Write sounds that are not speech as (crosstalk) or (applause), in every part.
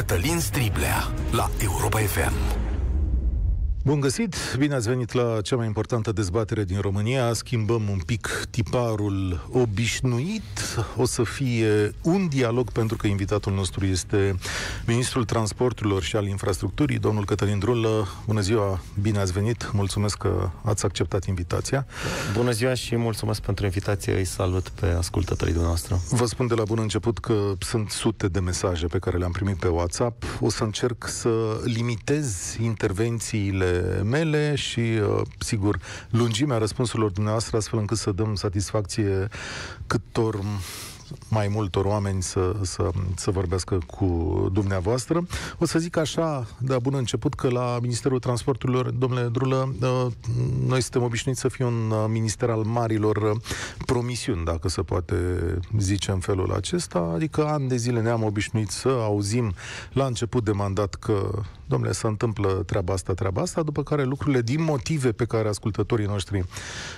Cătălin Striblea la Europa FM. Bun găsit! Bine ați venit la cea mai importantă dezbatere din România. Schimbăm un pic tiparul obișnuit. O să fie un dialog pentru că invitatul nostru este Ministrul Transporturilor și al Infrastructurii, domnul Cătălin Drulă. Bună ziua! Bine ați venit! Mulțumesc că ați acceptat invitația. Bună ziua și mulțumesc pentru invitație. Îi salut pe ascultătorii dumneavoastră. Vă spun de la bun început că sunt sute de mesaje pe care le-am primit pe WhatsApp. O să încerc să limitez intervențiile mele și, uh, sigur, lungimea răspunsurilor dumneavoastră, astfel încât să dăm satisfacție câtor mai multor oameni să, să, să vorbească cu dumneavoastră. O să zic așa, de la bun început, că la Ministerul Transporturilor, domnule Drulă, uh, noi suntem obișnuiți să fim un uh, minister al marilor promisiuni, dacă se poate zice în felul acesta, adică ani de zile ne-am obișnuit să auzim la început de mandat că domnule, se întâmplă treaba asta, treaba asta, după care lucrurile, din motive pe care ascultătorii noștri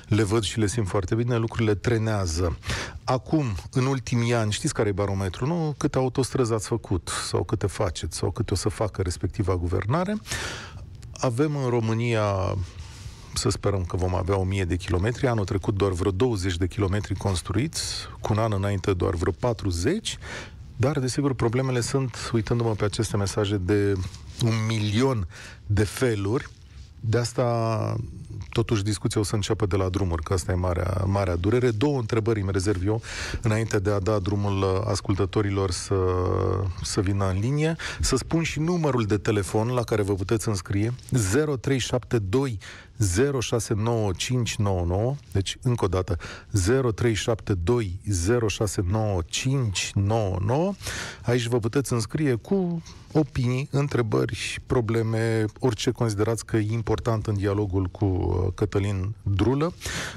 le văd și le simt foarte bine, lucrurile trenează. Acum, în ultimii ani, știți care e barometru, nu? Câte autostrăzi ați făcut, sau câte faceți, sau câte o să facă respectiva guvernare. Avem în România să sperăm că vom avea 1000 de kilometri. Anul trecut doar vreo 20 de kilometri construiți, cu un an înainte doar vreo 40, dar, desigur, problemele sunt, uitându-mă pe aceste mesaje, de un milion de feluri. De asta, totuși, discuția o să înceapă de la drumuri, că asta e marea, marea durere. Două întrebări îmi rezerv eu, înainte de a da drumul ascultătorilor să, să vină în linie. Să spun și numărul de telefon la care vă puteți înscrie. 0372 069599, deci încă o dată 0372 069599. Aici vă puteți înscrie cu opinii, întrebări, probleme, orice considerați că e important în dialogul cu uh, Cătălin Drulă.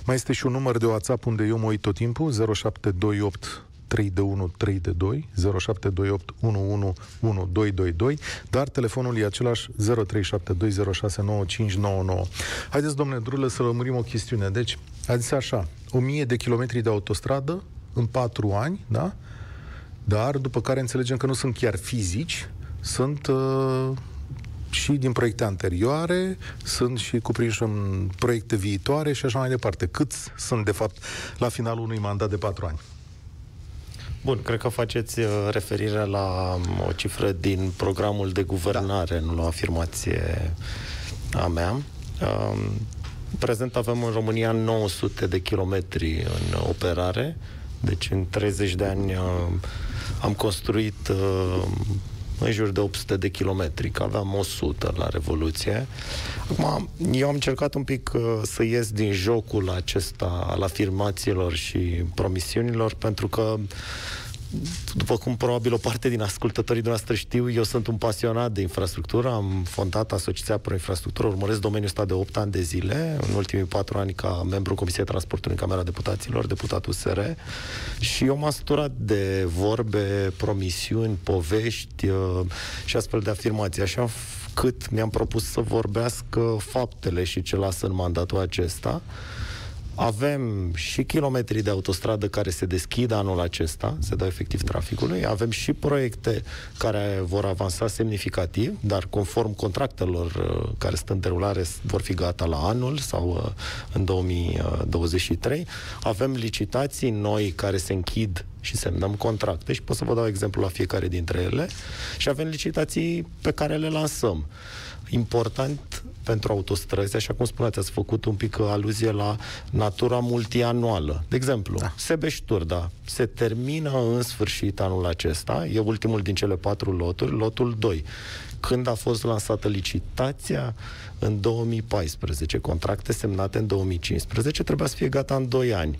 Mai este și un număr de WhatsApp unde eu mă uit tot timpul, 0728 3 de 1 3 de 2 0728 111222 dar telefonul e același 0372069599. Haideți, domnule Drulă, să lămurim o chestiune. Deci, a zis așa, 1000 de kilometri de autostradă în 4 ani, da? Dar după care înțelegem că nu sunt chiar fizici, sunt uh, și din proiecte anterioare, sunt și cuprinși în proiecte viitoare și așa mai departe. Câți sunt, de fapt, la finalul unui mandat de patru ani? Bun, cred că faceți uh, referire la um, o cifră din programul de guvernare, da. nu la o afirmație a mea. Um, prezent avem în România 900 de kilometri în operare, deci în 30 de ani uh, am construit uh, în jur de 800 de kilometri, că aveam 100 la Revoluție. Acum, eu am încercat un pic uh, să ies din jocul acesta al afirmațiilor și promisiunilor, pentru că după cum probabil o parte din ascultătorii noastre știu, eu sunt un pasionat de infrastructură, am fondat Asociația Pro Infrastructură, urmăresc domeniul ăsta de 8 ani de zile, în ultimii 4 ani ca membru Comisiei Transportului în Camera Deputaților, deputat USR, și eu m-am săturat de vorbe, promisiuni, povești uh, și astfel de afirmații, așa cât mi-am propus să vorbească faptele și ce lasă în mandatul acesta. Avem și kilometri de autostradă care se deschid anul acesta, se dă efectiv traficului. Avem și proiecte care vor avansa semnificativ, dar conform contractelor uh, care sunt în derulare vor fi gata la anul sau uh, în 2023. Avem licitații noi care se închid și semnăm contracte și pot să vă dau exemplu la fiecare dintre ele și avem licitații pe care le lansăm important pentru autostrăzi, așa cum spuneați, ați făcut un pic aluzie la natura multianuală. De exemplu, da. Sebeștur, da, se termină în sfârșit anul acesta, e ultimul din cele patru loturi, lotul 2. Când a fost lansată licitația? În 2014. Contracte semnate în 2015, trebuia să fie gata în 2 ani.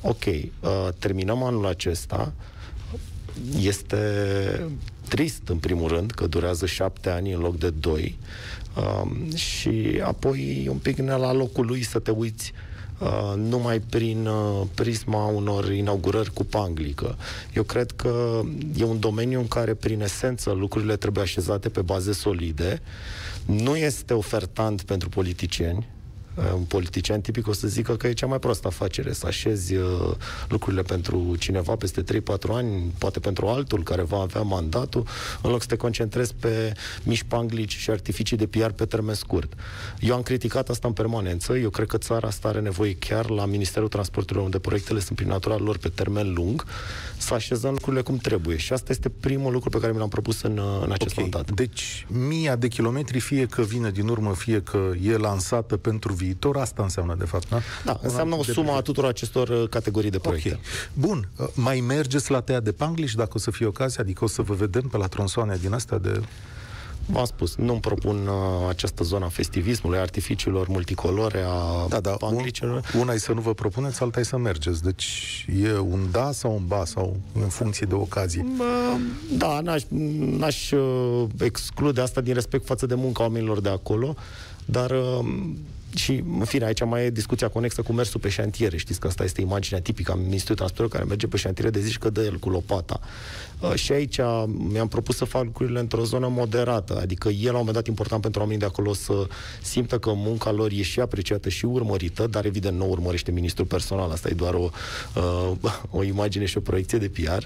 Ok, uh, terminăm anul acesta, este trist, în primul rând, că durează șapte ani în loc de doi uh, și apoi un pic la locul lui să te uiți Uh, numai prin uh, prisma unor inaugurări cu panglică. Eu cred că e un domeniu în care, prin esență, lucrurile trebuie așezate pe baze solide. Nu este ofertant pentru politicieni, un politician tipic o să zică că e cea mai proastă afacere, să așezi uh, lucrurile pentru cineva peste 3-4 ani, poate pentru altul care va avea mandatul, în loc să te concentrezi pe mici panglici și artificii de PR pe termen scurt. Eu am criticat asta în permanență, eu cred că țara asta are nevoie chiar la Ministerul Transporturilor, unde proiectele sunt prin natura lor pe termen lung, să așezăm lucrurile cum trebuie. Și asta este primul lucru pe care mi l-am propus în, uh, în acest okay. mandat. Deci, mia de kilometri, fie că vine din urmă, fie că e lansată pentru viitor, asta înseamnă, de fapt, da? Da, înseamnă o sumă a tuturor acestor uh, categorii de proiecte. Okay. Bun. Uh, mai mergeți la tăia de pangliș, dacă o să fie ocazia? Adică o să vă vedem pe la tronsoane din astea de... V-am spus, nu-mi propun uh, această zonă a festivismului, artificiilor multicolore, a da, da, panglicelor. Un, una e să nu vă propuneți, alta e să mergeți. Deci e un da sau un ba, sau în funcție de ocazie. Bă, da, n-aș, n-aș uh, exclude asta din respect față de munca oamenilor de acolo, dar uh, și, în fine, aici mai e discuția conexă cu mersul pe șantiere. Știți că asta este imaginea tipică a ministrului transportului care merge pe șantiere de zi și că dă el cu lopata. Uh, și aici mi-am propus să fac lucrurile într-o zonă moderată, adică el la un moment dat important pentru oamenii de acolo să simtă că munca lor e și apreciată și urmărită, dar evident nu urmărește ministrul personal, asta e doar o, uh, (laughs) o imagine și o proiecție de PR.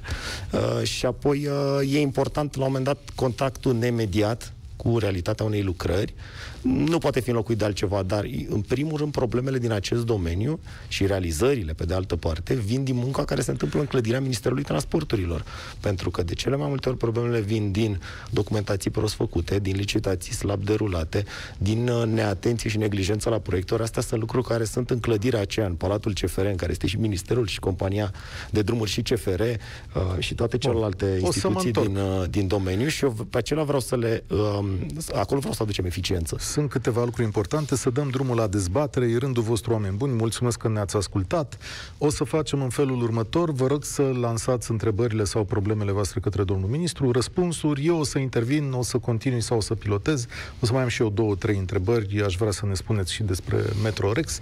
Uh, și apoi uh, e important la un moment dat contactul nemediat cu realitatea unei lucrări, nu poate fi înlocuit de altceva, dar în primul rând problemele din acest domeniu și realizările, pe de altă parte, vin din munca care se întâmplă în clădirea Ministerului Transporturilor. Pentru că de cele mai multe ori problemele vin din documentații prost făcute, din licitații slab derulate, din uh, neatenție și neglijență la proiectori. Astea sunt lucruri care sunt în clădirea aceea, în Palatul CFR, în care este și Ministerul și compania de drumuri și CFR uh, și toate celelalte Bun. instituții din, uh, din domeniu și eu pe acelea vreau să le... Uh, acolo vreau să aducem eficiență. Sunt câteva lucruri importante, să dăm drumul la dezbatere, e rândul vostru, oameni buni, mulțumesc că ne-ați ascultat. O să facem în felul următor, vă rog să lansați întrebările sau problemele voastre către domnul ministru, răspunsuri, eu o să intervin, o să continui sau o să pilotez, o să mai am și eu două, trei întrebări, aș vrea să ne spuneți și despre Metrorex,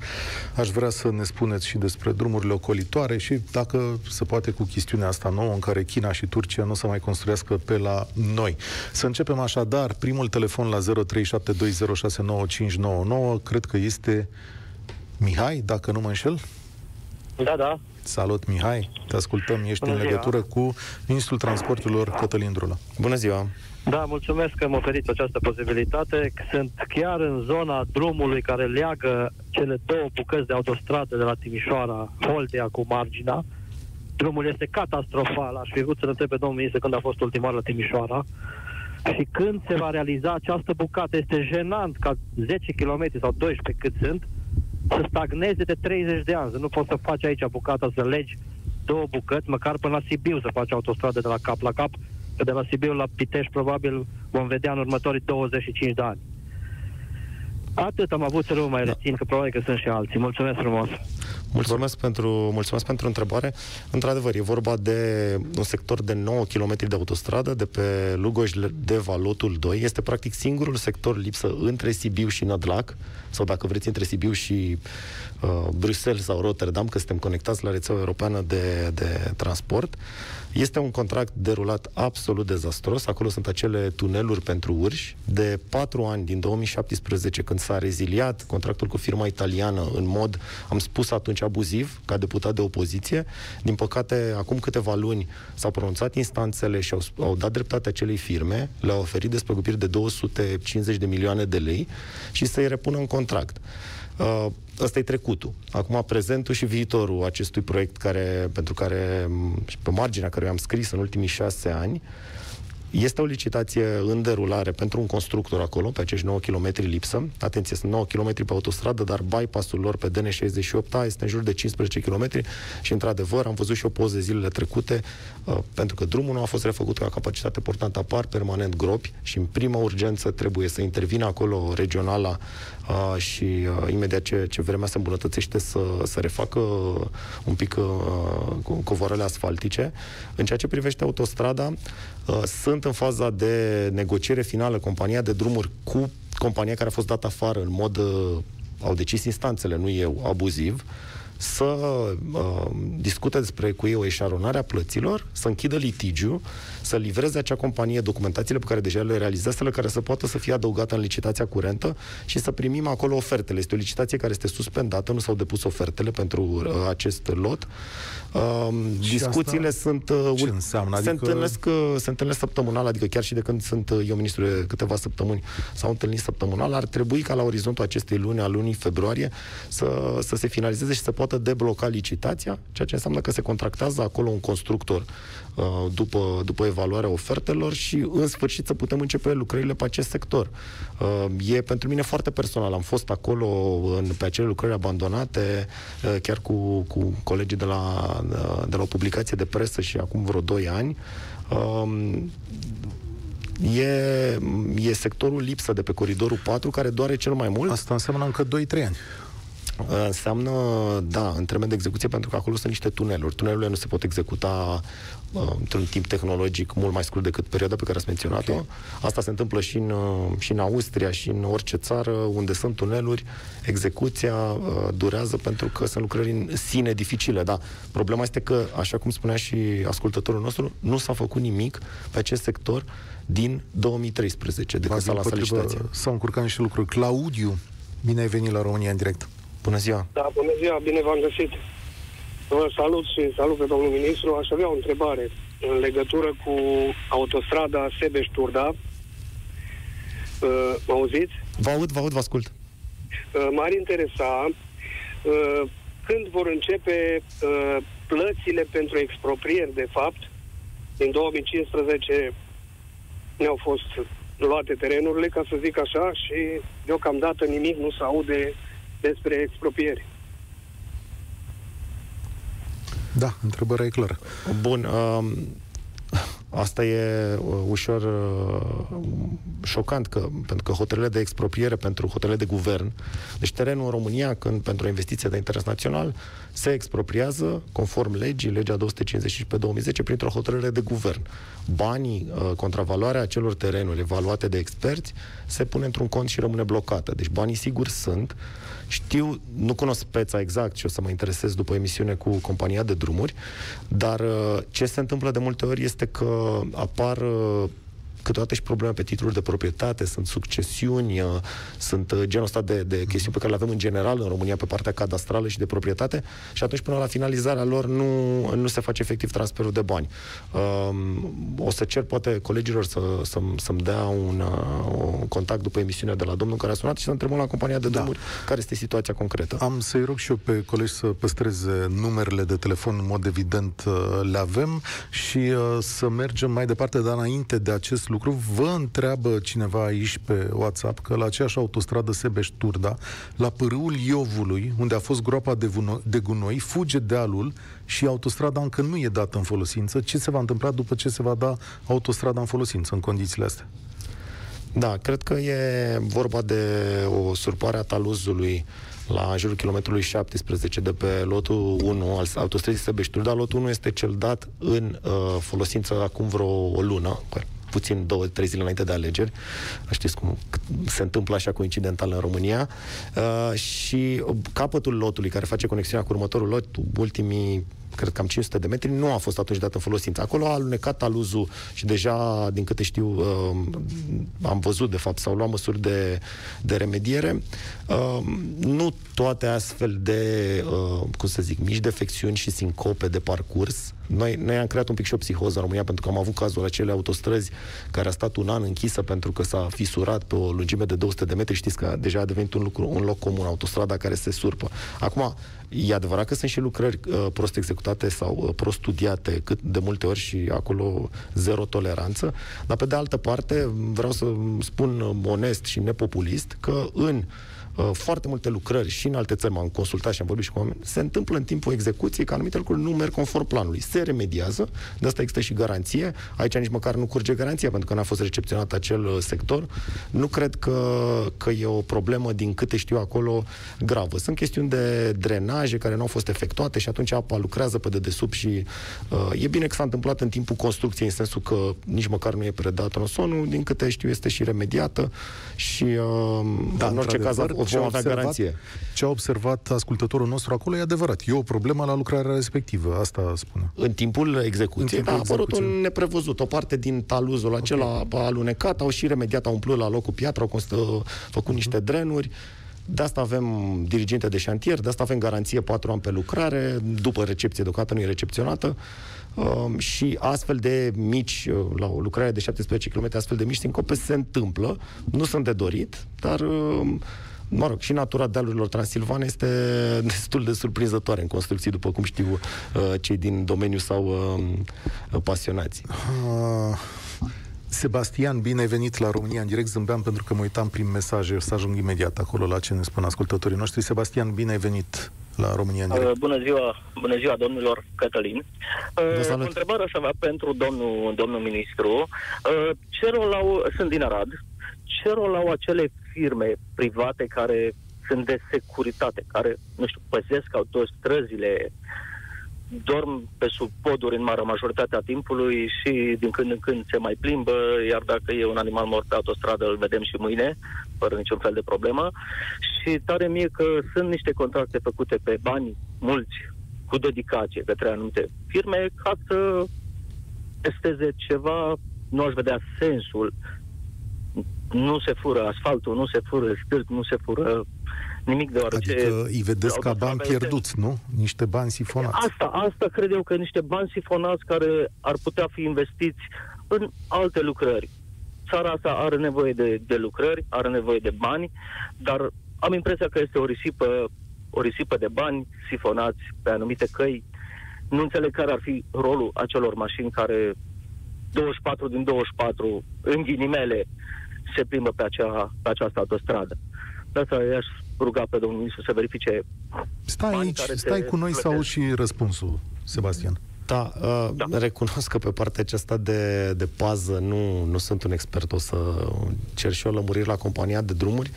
aș vrea să ne spuneți și despre drumurile ocolitoare și dacă se poate cu chestiunea asta nouă în care China și Turcia nu o să mai construiască pe la noi. Să începem așadar primul telefon la 0372 0372069599, cred că este Mihai, dacă nu mă înșel? Da, da. Salut, Mihai. Te ascultăm. Ești Bună în ziua. legătură cu Ministrul Transporturilor Cătălin Drulă. Bună ziua. Da, mulțumesc că mă oferiți această posibilitate. Sunt chiar în zona drumului care leagă cele două bucăți de autostradă de la Timișoara, Holdea cu Margina. Drumul este catastrofal. Aș fi vrut să întreb pe domnul ministru când a fost ultima la Timișoara. Și când se va realiza această bucată, este jenant ca 10 km sau 12 cât sunt, să stagneze de 30 de ani. Să nu poți să faci aici bucata, să legi două bucăți, măcar până la Sibiu să faci autostradă de la cap la cap, că de la Sibiu la Pitești probabil vom vedea în următorii 25 de ani. Atât am avut să nu mai da. rețin, că probabil că sunt și alții. Mulțumesc frumos! Mulțumesc pentru, mulțumesc pentru întrebare. Într-adevăr, e vorba de un sector de 9 km de autostradă de pe Lugoj de Valotul 2. Este practic singurul sector lipsă între Sibiu și Nădlac, sau dacă vreți între Sibiu și uh, Bruxelles sau Rotterdam, că suntem conectați la rețeaua europeană de, de transport. Este un contract derulat absolut dezastros. Acolo sunt acele tuneluri pentru urși. De patru ani, din 2017, când s-a reziliat contractul cu firma italiană în mod, am spus atunci, abuziv, ca deputat de opoziție, din păcate, acum câteva luni s-au pronunțat instanțele și au, au dat dreptate acelei firme, le-au oferit despăgubiri de 250 de milioane de lei și să-i repună în contract. Uh, ăsta e trecutul. Acum prezentul și viitorul acestui proiect care, pentru care, și pe marginea care am scris în ultimii șase ani, este o licitație în derulare pentru un constructor acolo, pe acești 9 km lipsă. Atenție, sunt 9 km pe autostradă, dar bypassul lor pe DN68A este în jur de 15 km și, într-adevăr, am văzut și o poză zilele trecute, uh, pentru că drumul nu a fost refăcut ca capacitate portantă, apar permanent gropi și, în prima urgență, trebuie să intervină acolo regionala uh, și uh, imediat ce, ce vremea se îmbunătățește să, să refacă un pic uh, covoarele asfaltice. În ceea ce privește autostrada, uh, sunt în faza de negociere finală compania de drumuri cu compania care a fost dată afară. În mod, uh, au decis instanțele, nu eu, abuziv, să uh, discute despre cu ei o eșaronare a plăților, să închidă litigiu, să livreze acea companie documentațiile pe care deja le realizează, care să poată să fie adăugată în licitația curentă și să primim acolo ofertele. Este o licitație care este suspendată, nu s-au depus ofertele pentru uh, acest lot. Uh, discuțiile asta sunt... Uh, ce înseamnă? Se, Adică- întâlnesc, uh, se întâlnesc săptămânal, adică chiar și de când sunt uh, eu ministru de câteva săptămâni, s-au întâlnit săptămânal, ar trebui ca la orizontul acestei luni, a lunii februarie, să, să se finalizeze și să poată debloca licitația, ceea ce înseamnă că se contractează acolo un constructor uh, după, după evaluarea ofertelor și în sfârșit să putem începe lucrările pe acest sector. Uh, E pentru mine foarte personal. Am fost acolo în, pe acele lucrări abandonate, uh, chiar cu, cu colegii de la, de la o publicație de presă și acum vreo 2 ani. Um, E, e sectorul lipsă de pe coridorul 4 care doare cel mai mult. Asta înseamnă încă 2-3 ani. Uh, Înseamnă, da, în termen de execuție, pentru că acolo sunt niște tuneluri. Tunelurile nu se pot executa uh, într-un timp tehnologic mult mai scurt decât perioada pe care ați menționat-o. Okay. Asta se întâmplă și în, uh, și în Austria și în orice țară unde sunt tuneluri. Execuția uh, durează pentru că sunt lucrări în sine dificile, da. Problema este că, așa cum spunea și ascultătorul nostru, nu s-a făcut nimic pe acest sector din 2013, de când s-a lansat licitația. S-au încurcat niște lucruri. Claudiu, bine ai venit la România în direct. Bună ziua! Da, bună ziua, bine v-am găsit. Vă salut și salut pe domnul ministru. Aș avea o întrebare în legătură cu autostrada Sebeș-Turda. Uh, mă auziți? Vă aud, vă aud, vă ascult. Uh, m-ar interesa uh, când vor începe uh, plățile pentru exproprieri, de fapt. Din 2015 ne-au fost luate terenurile, ca să zic așa, și deocamdată nimic nu se aude despre expropieri. Da, întrebarea e clară. Bun, um, asta e uh, ușor uh, șocant, că, pentru că hotărârile de expropiere pentru hotărârile de guvern, deci terenul în România, când pentru o investiție de interes național, se expropriază conform legii, legea 255 pe 2010, printr-o hotărâre de guvern. Banii, uh, contravaloarea acelor terenuri evaluate de experți, se pune într-un cont și rămâne blocată. Deci banii sigur sunt, știu, nu cunosc speța exact și o să mă interesez după emisiune cu compania de drumuri, dar uh, ce se întâmplă de multe ori este că apar uh, câteodată și probleme pe titluri de proprietate, sunt succesiuni, uh, sunt uh, genul ăsta de, de chestiuni pe care le avem în general în România pe partea cadastrală și de proprietate și atunci până la finalizarea lor nu, nu se face efectiv transferul de bani. Um, o să cer poate colegilor să, să, să-mi dea un, uh, un contact după emisiunea de la domnul care a sunat și să întrebăm la compania de Da. drumuri care este situația concretă. Am să-i rog și eu pe colegi să păstreze numerele de telefon, în mod evident uh, le avem și uh, să mergem mai departe, dar înainte de acest lucru, vă întreabă cineva aici pe WhatsApp că la aceeași autostradă Sebeș-Turda, la pârâul Iovului, unde a fost groapa de, vuno- de gunoi, fuge dealul și autostrada încă nu e dată în folosință. Ce se va întâmpla după ce se va da autostrada în folosință în condițiile astea? Da, cred că e vorba de o surpare a taluzului la în jurul kilometrului 17 de pe lotul 1 al autostrăzii Sebeștur, dar lotul 1 este cel dat în uh, folosință acum vreo o lună, puțin două, trei zile înainte de alegeri. Știți cum se întâmplă așa coincidental în România. Uh, și capătul lotului care face conexiunea cu următorul lot, ultimii cred că am 500 de metri, nu a fost atunci dat în folosință. Acolo a alunecat aluzul și deja, din câte știu, uh, am văzut, de fapt, s-au luat măsuri de, de remediere. Uh, nu toate astfel de, uh, cum să zic, mici defecțiuni și sincope de parcurs. Noi, noi am creat un pic și o psihoză în România, pentru că am avut cazul acele autostrăzi care a stat un an închisă pentru că s-a fisurat pe o lungime de 200 de metri. Știți că deja a devenit un, lucru, un loc comun, autostrada care se surpă. Acum, E adevărat că sunt și lucrări uh, prost executate sau uh, prost studiate, cât de multe ori și acolo zero toleranță, dar pe de altă parte vreau să spun onest și nepopulist că în uh, foarte multe lucrări și în alte țări, m-am consultat și am vorbit și cu oameni, se întâmplă în timpul execuției că anumite lucruri nu merg conform planului. Se remediază, de asta există și garanție. Aici nici măcar nu curge garanția, pentru că n-a fost recepționat acel uh, sector. Nu cred că, că e o problemă, din câte știu acolo, gravă. Sunt chestiuni de drenaje care nu au fost efectuate și atunci apa lucrează pe dedesubt și uh, e bine că s-a întâmplat în timpul construcției, în sensul că nici măcar nu e predat tronsonul, din câte știu este și remediată și uh, Da, în orice caz a, într-adevăr, vom avea garanție. Ce a observat ascultătorul nostru acolo e adevărat. E o problemă la lucrarea respectivă, asta spune. În timpul execuției, în timpul da, a apărut un neprevăzut. O parte din taluzul acela okay. a alunecat, au și remediat, au umplut la locul piatră, au constă, făcut niște drenuri. De asta avem diriginte de șantier, de asta avem garanție 4 ani pe lucrare, după recepție, deocamdată nu e recepționată. Uh, și astfel de mici, uh, la o lucrare de 17 km, astfel de mici sincope se întâmplă, nu sunt de dorit, dar uh, mă rog, și natura dealurilor transilvane este (laughs) destul de surprinzătoare în construcții, după cum știu uh, cei din domeniu sau uh, pasionați. Uh, Sebastian, bine ai venit la România în direct. Zâmbeam pentru că mă uitam prin mesaje, să ajung imediat acolo la ce ne spun ascultătorii noștri. Sebastian, bine ai venit la România în direct. Uh, bună ziua, bună ziua domnilor Cătălin. Uh, o întrebare aș avea pentru domnul, domnul ministru. Uh, ce rol au, sunt din Arad, ce rol au acele firme private care sunt de securitate, care, nu știu, păzesc autostrăzile, dorm pe sub poduri în mare majoritatea timpului și din când în când se mai plimbă, iar dacă e un animal mort pe autostradă, îl vedem și mâine, fără niciun fel de problemă. Și tare mie că sunt niște contracte făcute pe bani mulți, cu dedicație către anumite firme, ca să testeze ceva, nu aș vedea sensul. Nu se fură asfaltul, nu se fură stâlp, nu se fură nimic deoarece... Adică îi vedeți ca bani pierduți, este... nu? Niște bani sifonați. Asta, asta cred eu că niște bani sifonați care ar putea fi investiți în alte lucrări. Țara asta are nevoie de, de lucrări, are nevoie de bani, dar am impresia că este o risipă, o risipă de bani sifonați pe anumite căi. Nu înțeleg care ar fi rolul acelor mașini care 24 din 24, în ghinimele, se plimbă pe, acea, pe această autostradă. De asta i-aș ruga pe domnul ministru să verifice Stai aici, stai cu noi să auzi și răspunsul, Sebastian. Da, uh, da, recunosc că pe partea aceasta de, de pază nu, nu sunt un expert, o să cer și o lămuriri la compania de drumuri.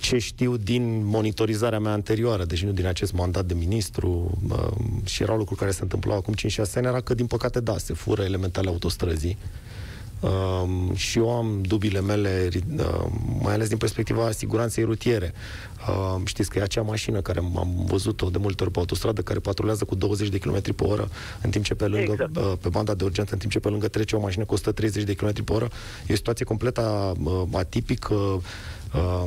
Ce știu din monitorizarea mea anterioară, deci nu din acest mandat de ministru, uh, și erau lucruri care se întâmplau acum 5-6 ani, era că, din păcate, da, se fură elementele autostrăzii. Um, și eu am dubile mele, uh, mai ales din perspectiva siguranței rutiere. Uh, știți că e acea mașină care am văzut-o de multe ori pe autostradă, care patrulează cu 20 de km pe oră, în timp ce pe lângă, exact. uh, pe banda de urgență, în timp ce pe lângă trece o mașină cu 130 de km pe oră. E o situație complet uh, atipică. Uh,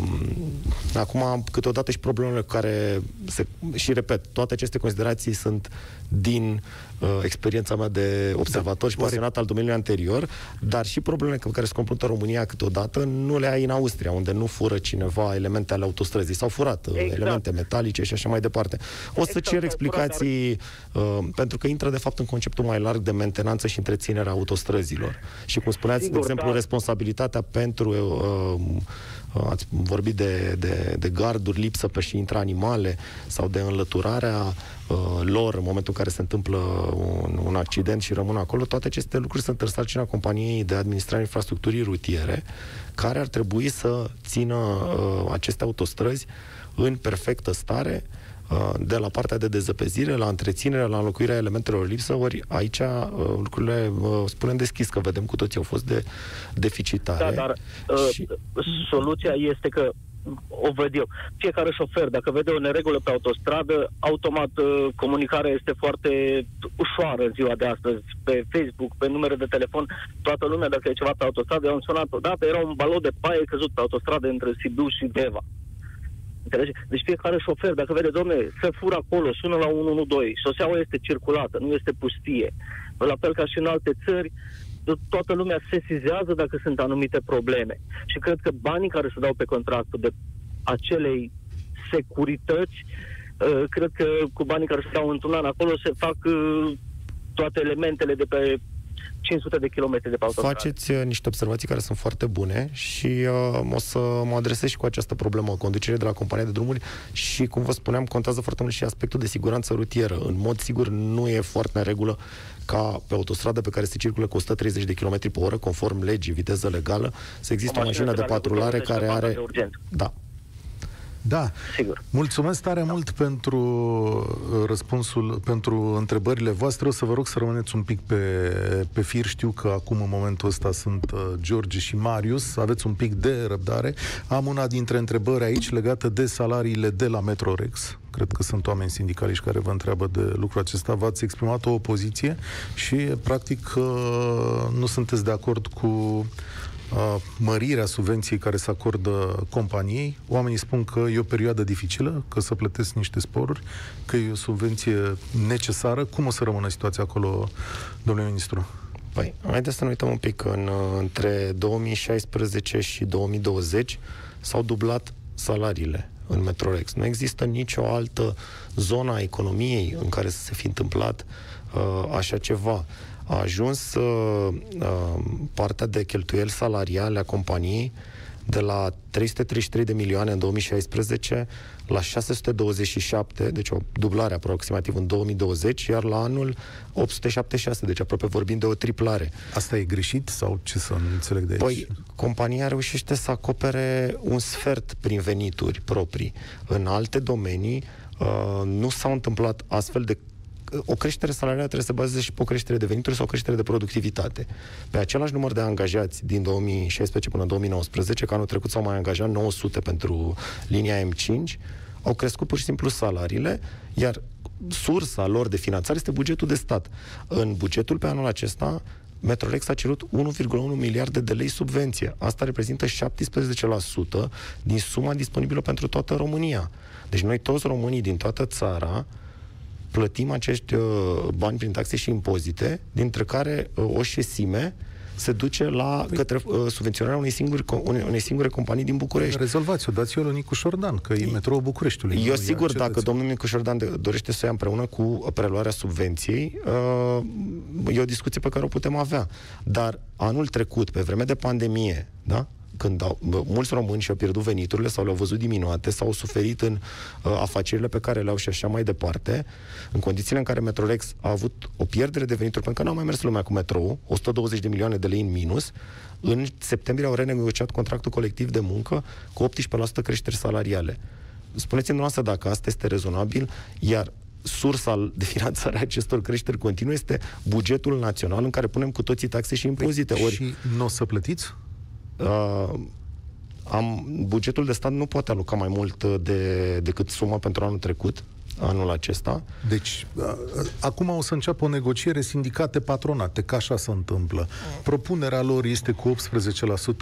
acum, câteodată și problemele care se, și repet, toate aceste considerații sunt din uh, experiența mea de observator da, și pasionat al domeniului anterior, dar și problemele cu care se confruntă România câteodată nu le ai în Austria, unde nu fură cineva elemente ale autostrăzii. S-au furat uh, exact. elemente metalice și așa mai departe. O să exact, cer explicații, uh, pentru că intră de fapt în conceptul mai larg de mentenanță și întreținerea autostrăzilor. Și cum spuneați, Sigur, de exemplu, da. responsabilitatea pentru uh, ați vorbit de, de, de garduri, lipsă pe și intra animale sau de înlăturarea uh, lor în momentul în care se întâmplă un, un accident și rămân acolo, toate aceste lucruri sunt în sarcina companiei de administrare infrastructurii rutiere, care ar trebui să țină uh, aceste autostrăzi în perfectă stare, uh, de la partea de dezăpezire, la întreținere, la înlocuirea elementelor lipsă, ori aici uh, lucrurile, uh, spunem deschis, că vedem cu toții au fost de deficitare. Da, dar și... soluția este că o văd eu. Fiecare șofer, dacă vede o neregulă pe autostradă, automat uh, comunicarea este foarte ușoară în ziua de astăzi. Pe Facebook, pe numere de telefon, toată lumea, dacă e ceva pe autostradă, eu am sunat odată, era un balon de paie căzut pe autostradă între Sibiu și Deva. Înțelegi? Deci fiecare șofer, dacă vede, domne, să fură acolo, sună la 112, șoseaua este circulată, nu este pustie. La fel ca și în alte țări, toată lumea sesizează dacă sunt anumite probleme. Și cred că banii care se dau pe contractul de acelei securități, uh, cred că cu banii care se dau într-un an acolo se fac uh, toate elementele de pe 500 de kilometri de pe autostradă. Faceți uh, niște observații care sunt foarte bune și uh, o să mă adresez și cu această problemă, conducere de la compania de drumuri și, cum vă spuneam, contează foarte mult și aspectul de siguranță rutieră. În mod sigur, nu e foarte în regulă ca pe autostradă pe care se circulă cu 130 de km pe oră, conform legii, viteză legală, să există o, o mașină de patrulare care are... De da. Da. Sigur. Mulțumesc tare mult pentru uh, răspunsul, pentru întrebările voastre. O să vă rog să rămâneți un pic pe, pe fir. Știu că acum, în momentul ăsta, sunt uh, George și Marius. Aveți un pic de răbdare. Am una dintre întrebări aici legată de salariile de la Metrorex. Cred că sunt oameni sindicaliști care vă întreabă de lucrul acesta. V-ați exprimat o opoziție și, practic, uh, nu sunteți de acord cu mărirea subvenției care se acordă companiei. Oamenii spun că e o perioadă dificilă, că să plătesc niște sporuri, că e o subvenție necesară. Cum o să rămână situația acolo, domnule ministru? Păi, haideți să ne uităm un pic. În, între 2016 și 2020 s-au dublat salariile în Metrorex. Nu există nicio altă zonă a economiei în care să se fi întâmplat uh, așa ceva a ajuns uh, uh, partea de cheltuieli salariale a companiei de la 333 de milioane în 2016 la 627, deci o dublare aproximativ în 2020, iar la anul 876, deci aproape vorbim de o triplare. Asta e greșit sau ce să înțeleg de aici? Păi, compania reușește să acopere un sfert prin venituri proprii. În alte domenii uh, nu s-au întâmplat astfel de o creștere salarială trebuie să se bazeze și pe o creștere de venituri sau o creștere de productivitate. Pe același număr de angajați din 2016 până în 2019, că anul trecut s-au mai angajat 900 pentru linia M5, au crescut pur și simplu salariile, iar sursa lor de finanțare este bugetul de stat. În bugetul pe anul acesta, Metrolex a cerut 1,1 miliarde de lei subvenție. Asta reprezintă 17% din suma disponibilă pentru toată România. Deci noi toți românii din toată țara plătim acești uh, bani prin taxe și impozite, dintre care uh, o șesime se duce la păi, către uh, subvenționarea unei singure, unei, unei singure companii din București. Rezolvați-o, dați-o lui Nicu Șordan, că e metrou Bucureștiului. Eu sigur, dacă domnul Nicu Șordan de, dorește să ia împreună cu preluarea subvenției, uh, e o discuție pe care o putem avea. Dar anul trecut, pe vreme de pandemie, da? Când au, mulți români și-au pierdut veniturile sau le-au văzut diminuate sau au suferit în uh, afacerile pe care le-au și așa mai departe, în condițiile în care Metrolex a avut o pierdere de venituri, pentru că n-a mai mers lumea cu metrou, 120 de milioane de lei în minus, în septembrie au renegociat contractul colectiv de muncă cu 18% creșteri salariale. Spuneți-mi dumneavoastră dacă asta este rezonabil, iar sursa de finanțare a acestor creșteri continue este bugetul național în care punem cu toții taxe și impozite. Păi, Ori... Și nu o să plătiți? Uh, am, bugetul de stat nu poate aloca mai mult uh, de, decât suma pentru anul trecut, anul acesta. Deci, uh, acum o să înceapă o negociere sindicate-patronate, că așa se întâmplă. Propunerea lor este cu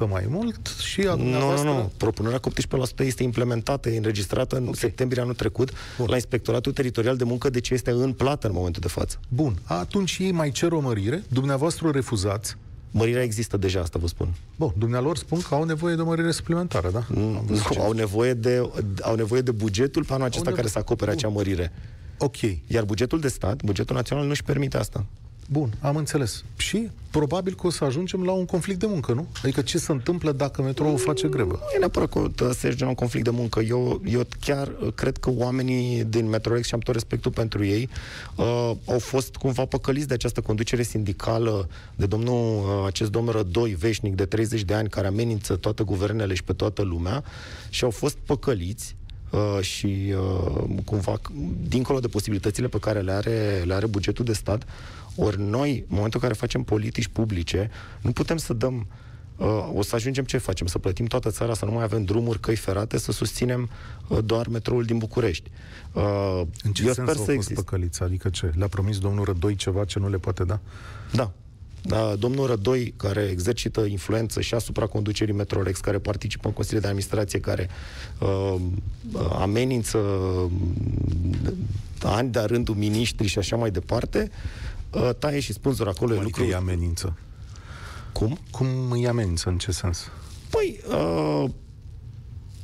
18% mai mult și a Nu, nu, nu. Propunerea cu 18% este implementată, e înregistrată în okay. septembrie anul trecut Bun. la Inspectoratul Teritorial de Muncă, deci este în plată în momentul de față. Bun. Atunci ei mai cer o mărire, dumneavoastră o refuzați, Mărirea există deja, asta vă spun. Bun, dumnealor spun că au nevoie de o mărire suplimentară, da? Nu, nu au, nevoie de, au nevoie de bugetul pe anul acesta care să acopere acea mărire. Ok. Iar bugetul de stat, bugetul național, nu își permite asta. Bun, am înțeles. Și probabil că o să ajungem la un conflict de muncă, nu? Adică ce se întâmplă dacă metrou face grevă? Nu e neapărat că se ajunge la un conflict de muncă. Eu, eu chiar uh, cred că oamenii din Metrorex, și am tot respectul pentru ei, uh, au fost cumva păcăliți de această conducere sindicală, de domnul, uh, acest domn Rădoi, veșnic de 30 de ani, care amenință toate guvernele și pe toată lumea, și au fost păcăliți Uh, și uh, cumva, dincolo de posibilitățile pe care le are, le are bugetul de stat, ori noi, în momentul în care facem politici publice, nu putem să dăm Uh, o să ajungem ce facem? Să plătim toată țara, să nu mai avem drumuri, căi ferate, să susținem uh, doar metroul din București. Uh, în ce Eu sens sper să fost păcăliți? Adică ce? Le-a promis domnul Rădoi ceva ce nu le poate da? Da. Da, domnul Rădoi, care exercită influență și asupra conducerii Metrorex, care participă în Consiliul de Administrație, care uh, amenință uh, ani de rândul miniștri și așa mai departe, uh, taie și spânzur acolo. Cum adică lucru... îi amenință? Cum? Cum îi amenință, în ce sens? Păi, uh,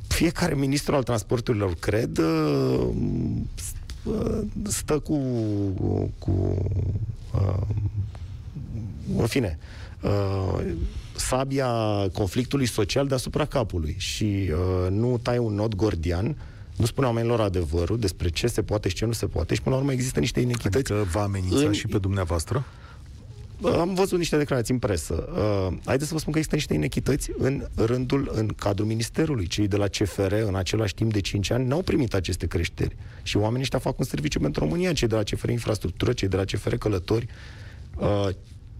fiecare ministru al transporturilor, cred, uh, stă cu, cu uh, în fine, uh, sabia conflictului social deasupra capului și uh, nu tai un nod gordian, nu spune oamenilor adevărul despre ce se poate și ce nu se poate și până la urmă există niște inechități. Adică va amenința în... și pe dumneavoastră? am văzut niște declarații în presă. Uh, haideți să vă spun că există niște inechități în rândul, în cadrul Ministerului. Cei de la CFR, în același timp de 5 ani, n-au primit aceste creșteri. Și oamenii ăștia fac un serviciu pentru România, cei de la CFR Infrastructură, cei de la CFR Călători, uh,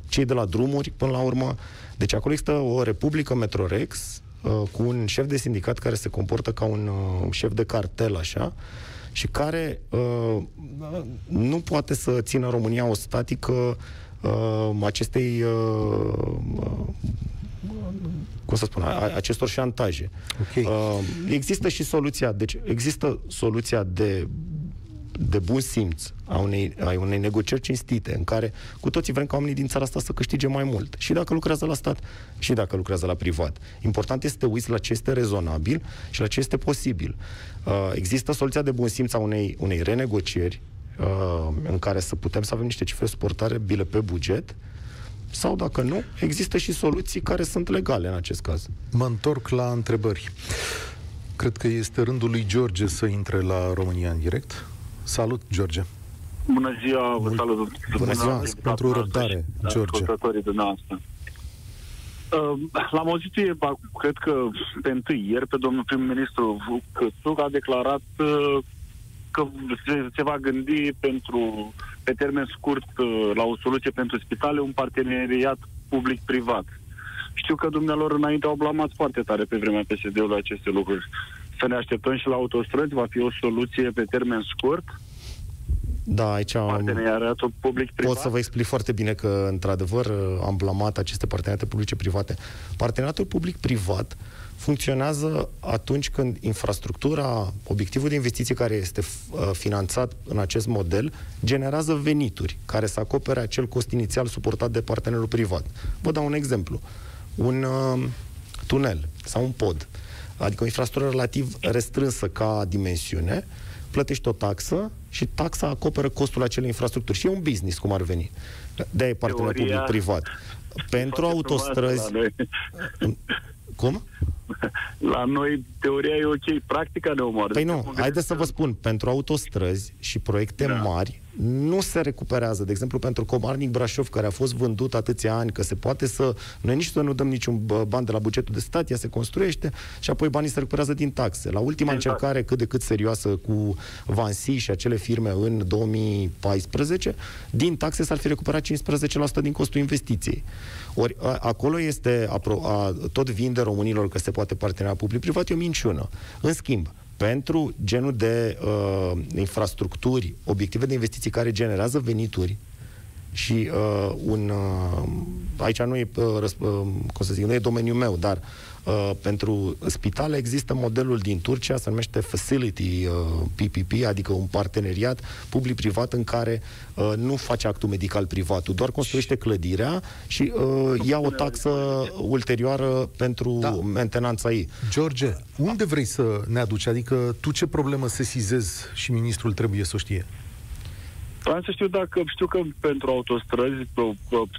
cei de la drumuri, până la urmă. Deci acolo există o republică Metrorex, uh, cu un șef de sindicat care se comportă ca un uh, șef de cartel, așa, și care uh, nu poate să țină România o statică uh, acestei uh, uh, cum să spun, a, acestor șantaje. Okay. Uh, există și soluția, deci există soluția de de bun simț a unei, a unei negocieri cinstite, în care cu toții vrem ca oamenii din țara asta să câștige mai mult. Și dacă lucrează la stat, și dacă lucrează la privat. Important este să te uiți la ce este rezonabil și la ce este posibil. Uh, există soluția de bun simț a unei, unei renegocieri uh, în care să putem să avem niște cifre suportare bile pe buget, sau dacă nu, există și soluții care sunt legale în acest caz. Mă întorc la întrebări. Cred că este rândul lui George să intre la România în direct. Salut, George! Bună ziua, vă salut! Bună ziua, pentru răbdare, George! dumneavoastră. Uh, l-am auzit, cred că pe întâi, ieri, pe domnul prim-ministru Cățuc a declarat uh, că se, se va gândi pentru, pe termen scurt uh, la o soluție pentru spitale, un parteneriat public-privat. Știu că dumnealor înainte au blamat foarte tare pe vremea PSD-ului aceste lucruri să ne așteptăm și la autostrăzi? Va fi o soluție pe termen scurt? Da, aici am... Parteneriatul public-privat? Pot să vă explic foarte bine că, într-adevăr, am blamat aceste parteneriate publice-private. Parteneriatul public-privat funcționează atunci când infrastructura, obiectivul de investiție care este uh, finanțat în acest model, generează venituri care să acopere acel cost inițial suportat de partenerul privat. Vă dau un exemplu. Un uh, tunel sau un pod adică o infrastructură relativ restrânsă ca dimensiune, plătești o taxă și taxa acoperă costul acelei infrastructuri. Și e un business, cum ar veni. De-aia e partener public-privat. (laughs) Pentru autostrăzi... (laughs) Cum? La noi teoria e ok, practica ne omoară. Păi nu, haideți să vă spun, pentru autostrăzi și proiecte da. mari, nu se recuperează. De exemplu, pentru Comarnic Brașov, care a fost vândut atâția ani, că se poate să... Noi nici să nu dăm niciun ban de la bugetul de stat, ea se construiește și apoi banii se recuperează din taxe. La ultima exact. încercare cât de cât serioasă cu Vansi și acele firme în 2014, din taxe s-ar fi recuperat 15% din costul investiției. Ori a, acolo este, a, a, tot vinde românilor că se poate partenera public-privat, e o minciună. În schimb, pentru genul de uh, infrastructuri, obiective de investiții care generează venituri și uh, un... Uh, aici nu e, uh, răsp- uh, cum să zic, nu e domeniul meu, dar uh, pentru spitale există modelul din Turcia, se numește Facility uh, PPP, adică un parteneriat public-privat în care uh, nu face actul medical privat, doar construiește clădirea și uh, ia o taxă ulterioară pentru da. mentenanța ei. George, unde vrei să ne aduci? Adică tu ce problemă sesizezi și ministrul trebuie să o știe? Vreau să știu dacă știu că pentru autostrăzi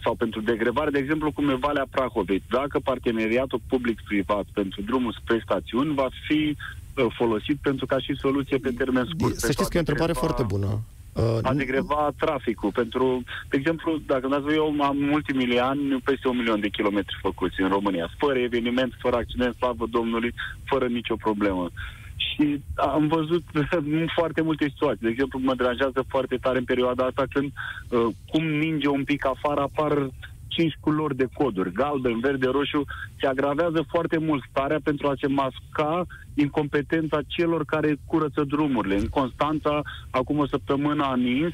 sau pentru degrevare, de exemplu, cum e Valea Prahovei, dacă parteneriatul public-privat pentru drumul spre stațiuni va fi uh, folosit pentru ca și soluție pe termen scurt. Să știți că e o întrebare degreva, foarte bună. Uh, a degreva traficul. Pentru, de exemplu, dacă dați eu am ultimii ani peste un milion de kilometri făcuți în România, fără eveniment, fără accident, slavă Domnului, fără nicio problemă. Și am văzut (laughs) foarte multe situații. De exemplu, mă deranjează foarte tare în perioada asta când, uh, cum ninge un pic afară, apar cinci culori de coduri, galben, verde, roșu, se agravează foarte mult starea pentru a se masca incompetența celor care curăță drumurile. În Constanța, acum o săptămână a nins,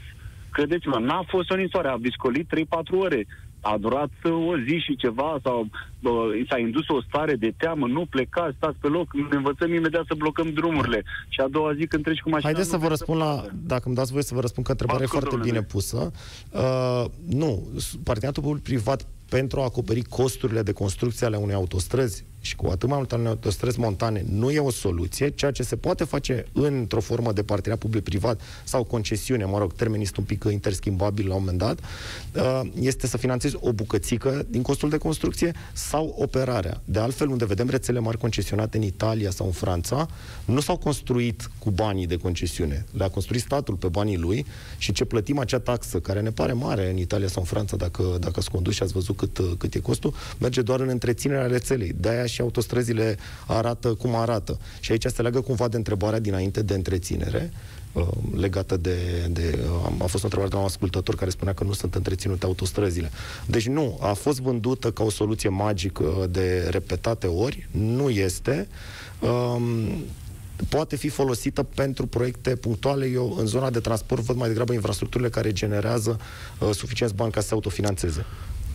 credeți-mă, n-a fost o ninsoare, a viscolit 3-4 ore a durat o zi și ceva sau bă, s-a indus o stare de teamă, nu plecați, stați pe loc, ne învățăm imediat să blocăm drumurile. Și a doua zi când treci cu mașina... Haideți să vă răspund la, dacă îmi dați voie să vă răspund că întrebarea e foarte domnule. bine pusă. Uh, nu, parteneriatul public-privat pentru a acoperi costurile de construcție ale unei autostrăzi și cu atât mai mult în autostrăzi montane nu e o soluție, ceea ce se poate face într-o formă de parteneriat public-privat sau concesiune, mă rog, termenii sunt un pic interschimbabil la un moment dat, uh, este să finanțezi o bucățică din costul de construcție sau operarea. De altfel, unde vedem rețele mari concesionate în Italia sau în Franța, nu s-au construit cu banii de concesiune. Le-a construit statul pe banii lui și ce plătim acea taxă, care ne pare mare în Italia sau în Franța, dacă, dacă ați condus și ați văzut cât, cât e costul, merge doar în întreținerea rețelei. De-aia și autostrăzile arată cum arată. Și aici se leagă cumva de întrebarea dinainte de întreținere, uh, legată de, de uh, a fost o întrebare de la un ascultător care spunea că nu sunt întreținute autostrăzile. Deci nu, a fost vândută ca o soluție magică de repetate ori, nu este. Um, poate fi folosită pentru proiecte punctuale. Eu, în zona de transport, văd mai degrabă infrastructurile care generează uh, suficienți bani ca să se autofinanțeze.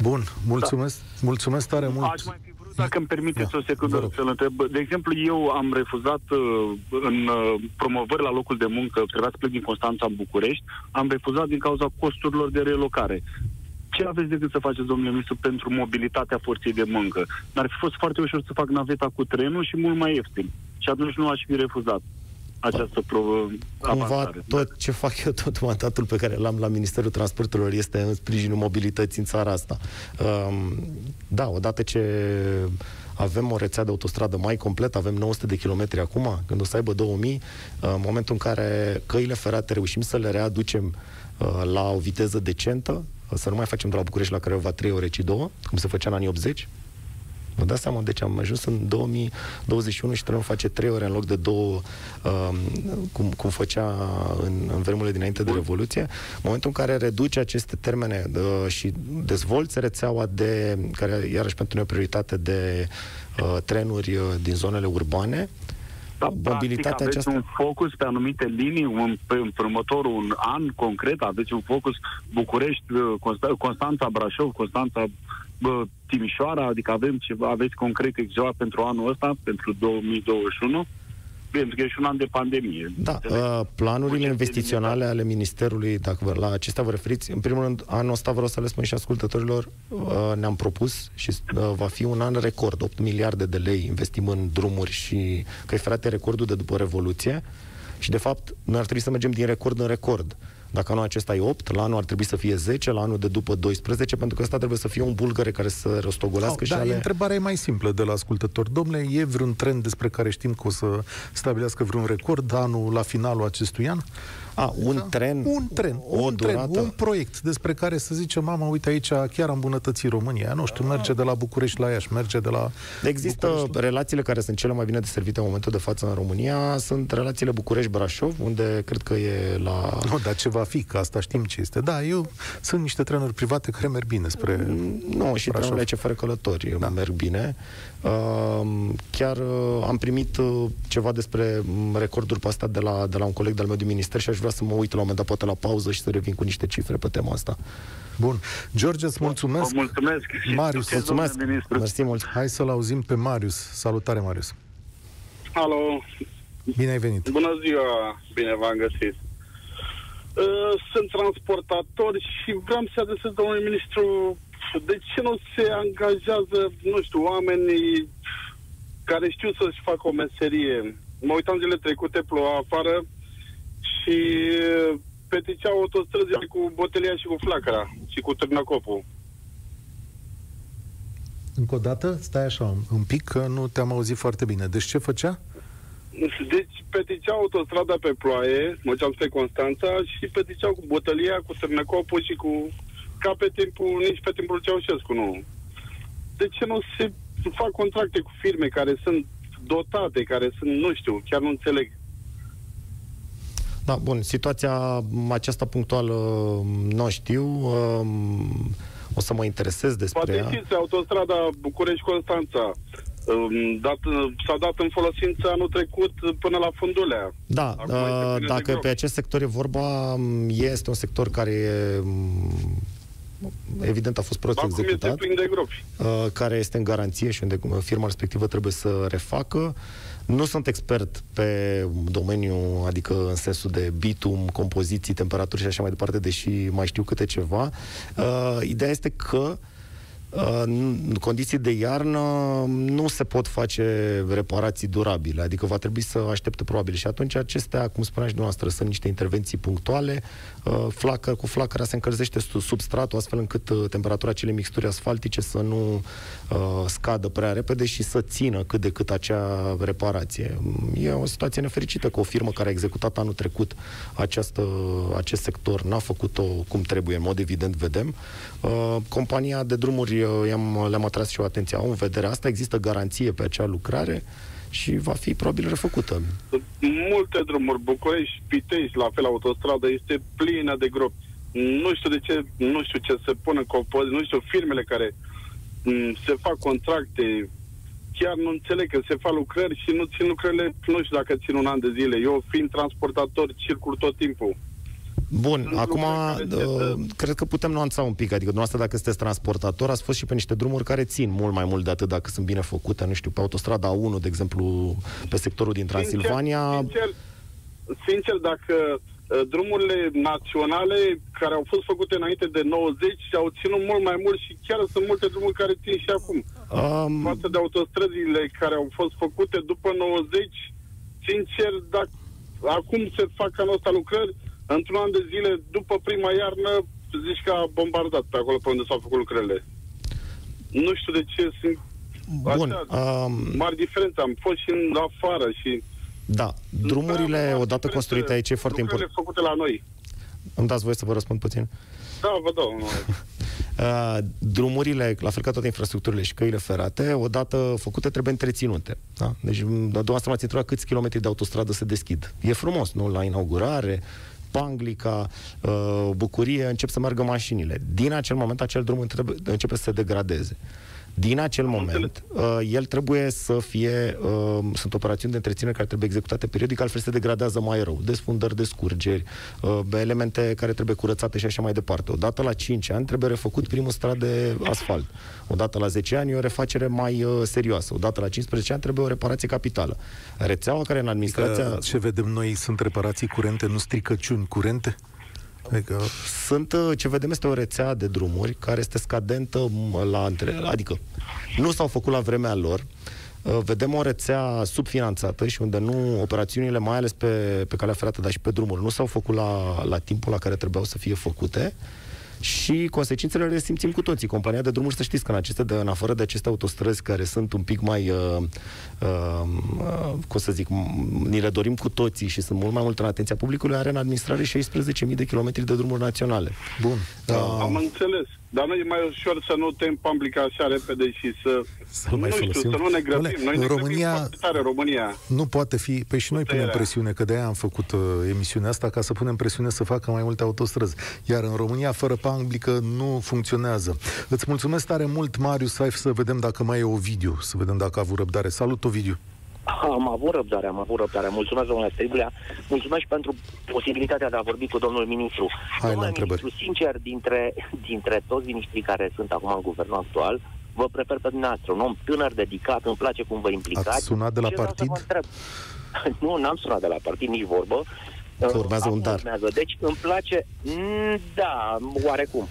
Bun, mulțumesc, da. mulțumesc tare mult. Aș mai fi vrut, dacă îmi permiteți da, o secundă să-l întreb. De exemplu, eu am refuzat uh, în uh, promovări la locul de muncă, trebuia să plec din Constanța în București, am refuzat din cauza costurilor de relocare ce aveți decât să faceți, domnule ministru, pentru mobilitatea forței de muncă? Ar fi fost foarte ușor să fac naveta cu trenul și mult mai ieftin. Și atunci nu aș fi refuzat această pro- Cumva tot ce fac eu, tot mandatul pe care l-am la Ministerul Transporturilor este în sprijinul mobilității în țara asta. Um, da, odată ce avem o rețea de autostradă mai completă, avem 900 de kilometri acum, când o să aibă 2000, în momentul în care căile ferate reușim să le readucem uh, la o viteză decentă, să nu mai facem de la București la Craiova 3 ore, ci 2, cum se făcea în anii 80, Vă dați seama, deci am ajuns în 2021 și trebuie face trei ore în loc de două, um, cum, cum făcea în, în vremurile dinainte de Revoluție. În momentul în care reduce aceste termene uh, și dezvolți rețeaua de, care iarăși pentru noi o prioritate de uh, trenuri uh, din zonele urbane, da, mobilitatea practic, aceasta... un focus pe anumite linii, un, pe, în următorul un an concret, aveți un focus București, uh, Constanța, Brașov, Constanța, bă, Timișoara, adică avem ceva, aveți concret ceva pentru anul ăsta, pentru 2021? pentru că e și un an de pandemie. Da, uh, planurile investiționale ale Ministerului, dacă vă, la acestea vă referiți, în primul rând, anul ăsta vreau să le spun și ascultătorilor, uh, ne-am propus și uh, va fi un an record, 8 miliarde de lei investim în drumuri și căi ferate recordul de după Revoluție și, de fapt, noi ar trebui să mergem din record în record. Dacă anul acesta e 8, la anul ar trebui să fie 10, la anul de după 12, pentru că ăsta trebuie să fie un bulgăre care să rostogolească și da, ale... întrebarea e mai simplă de la ascultător. Domnule, e vreun trend despre care știm că o să stabilească vreun record anul la finalul acestui an? A, un da? tren, un tren, o un, durată... tren, un proiect despre care să zicem, mama, uite aici chiar am îmbunătățit România. Nu știu, merge de la București la Iași, merge de la Există București. relațiile care sunt cele mai bine deservite în momentul de față în România, sunt relațiile București-Brașov, unde cred că e la... Nu, dar ce va fi, că asta știm ce este. Da, eu sunt niște trenuri private care merg bine spre Nu, și trenurile ce fără călători da. merg bine. Uh, chiar uh, am primit uh, ceva despre mm, recorduri pe asta de la, de la un coleg de-al meu din minister și aș vrea să mă uit la un moment dat poate la pauză și să revin cu niște cifre pe tema asta. Bun. George, îți mulțumesc. Vă mulțumesc. Marius, mulțumesc. Mersi mult. Hai să-l auzim pe Marius. Salutare, Marius. Alo. Bine ai venit. Bună ziua. Bine v-am găsit. Uh, sunt transportator și vreau să adresez domnului ministru de ce nu se angajează, nu știu, oamenii care știu să-și facă o meserie? Mă uitam zile trecute, ploua afară și peticeau autostrăzile cu botelia și cu flacăra și cu târnăcopul. Încă o dată, stai așa un pic, că nu te-am auzit foarte bine. Deci ce făcea? Deci peticeau autostrada pe ploaie, mă spre Constanța și peticeau cu botălia, cu târnăcopul și cu ca pe timpul, nici pe timpul Ceaușescu, nu. De ce nu se fac contracte cu firme care sunt dotate, care sunt, nu știu, chiar nu înțeleg. Da, bun, situația aceasta punctuală nu știu, um, o să mă interesez despre Poate ea. știți, autostrada București-Constanța, um, dat, s-a dat în folosință anul trecut până la Fundulea. Da, uh, dacă pe acest sector e vorba, este un sector care e evident a fost prost Acum executat, este de gropi. Uh, care este în garanție și unde firma respectivă trebuie să refacă. Nu sunt expert pe domeniu, adică în sensul de bitum, compoziții, temperaturi și așa mai departe, deși mai știu câte ceva. Uh, ideea este că Uh, în condiții de iarnă nu se pot face reparații durabile, adică va trebui să aștepte probabil și atunci acestea, cum spunea și dumneavoastră, sunt niște intervenții punctuale, uh, flacăr, cu flacăra se încălzește substratul astfel încât uh, temperatura acelei mixturi asfaltice să nu scadă prea repede și să țină cât de cât acea reparație. E o situație nefericită că o firmă care a executat anul trecut această, acest sector n-a făcut-o cum trebuie, în mod evident vedem. Compania de drumuri i-am, le-am atras și o atenție. Au în vedere asta, există garanție pe acea lucrare și va fi probabil refăcută. Multe drumuri, București, Pitești, la fel, autostradă, este plină de gropi. Nu știu de ce, nu știu ce se pune în nu știu firmele care m- mm, se fac contracte, chiar nu înțeleg că se fac lucrări și nu țin lucrările, nu știu dacă țin un an de zile. Eu, fiind transportator, circul tot timpul. Bun, Sunt acum uh, cred că putem nuanța un pic, adică dumneavoastră dacă sunteți transportator, ați fost și pe niște drumuri care țin mult mai mult de atât dacă sunt bine făcute, nu știu, pe autostrada 1, de exemplu, pe sectorul din Transilvania. Sincer, sincer, sincer dacă uh, drumurile naționale care au fost făcute înainte de 90 au ținut mult mai mult și chiar sunt multe drumuri care țin și acum. Um... Față de autostrăzile care au fost făcute după 90, sincer, dacă acum se fac anul ăsta lucrări, într-un an de zile, după prima iarnă, zici că a bombardat pe acolo pe unde s-au făcut lucrările. Nu știu de ce sunt Bun, așa, um... mari diferențe. Am fost și în afară și... Da, drumurile odată construite aici e foarte important. făcute la noi. Îmi dați voie să vă răspund puțin? Da, vă dau. Uh, (laughs) drumurile, la fel ca toate infrastructurile și căile ferate, odată făcute, trebuie întreținute. Da? Deci, dumneavoastră m-ați întrebat câți kilometri de autostradă se deschid. E frumos, nu? La inaugurare, Panglica, uh, Bucurie, încep să meargă mașinile. Din acel moment, acel drum începe să se degradeze. Din acel moment, uh, el trebuie să fie, uh, sunt operațiuni de întreținere care trebuie executate periodic, altfel se degradează mai rău. Desfundări de scurgeri, uh, elemente care trebuie curățate și așa mai departe. Odată la 5 ani trebuie refăcut primul strat de asfalt. Odată la 10 ani e o refacere mai uh, serioasă. Odată la 15 ani trebuie o reparație capitală. Rețeaua care în administrația... Adică ce vedem noi sunt reparații curente, nu stricăciuni curente? Adică... Sunt, uh, ce vedem este o rețea de drumuri care este scadentă la între... Adică nu s-au făcut la vremea lor, uh, vedem o rețea subfinanțată și unde nu operațiunile, mai ales pe, pe calea ferată, dar și pe drumuri, nu s-au făcut la, la timpul la care trebuiau să fie făcute și consecințele le simțim cu toții. Compania de drumuri, să știți că în, aceste, de, în afară de aceste autostrăzi care sunt un pic mai, uh, uh, uh, cum să zic, ni le dorim cu toții și sunt mult mai mult în atenția publicului, are în administrare 16.000 de kilometri de drumuri naționale. Bun. Uh, Am înțeles. Dar nu e mai ușor să nu te împamblica așa repede și să, să nu, știu, să nu ne grăbim. Noi în ne România, tare, România nu poate fi... Păi și noi Puterea. punem presiune, că de-aia am făcut uh, emisiunea asta, ca să punem presiune să facă mai multe autostrăzi. Iar în România, fără pamblică, nu funcționează. Îți mulțumesc tare mult, Marius, hai să vedem dacă mai e Ovidiu, să vedem dacă a avut răbdare. Salut, Ovidiu! Am avut răbdare, am avut răbdare. Mulțumesc, domnule Striblea. Mulțumesc și pentru posibilitatea de a vorbi cu domnul ministru. Hai domnule ministru, sincer, dintre, dintre toți ministrii care sunt acum în guvernul actual, vă prefer pe dumneavoastră, un om tânăr, dedicat, îmi place cum vă implicați. Ați sunat de la partid? (laughs) Nu, n-am sunat de la partid, nici vorbă. urmează un dar. Urmează. Deci îmi place, mm, da, oarecum.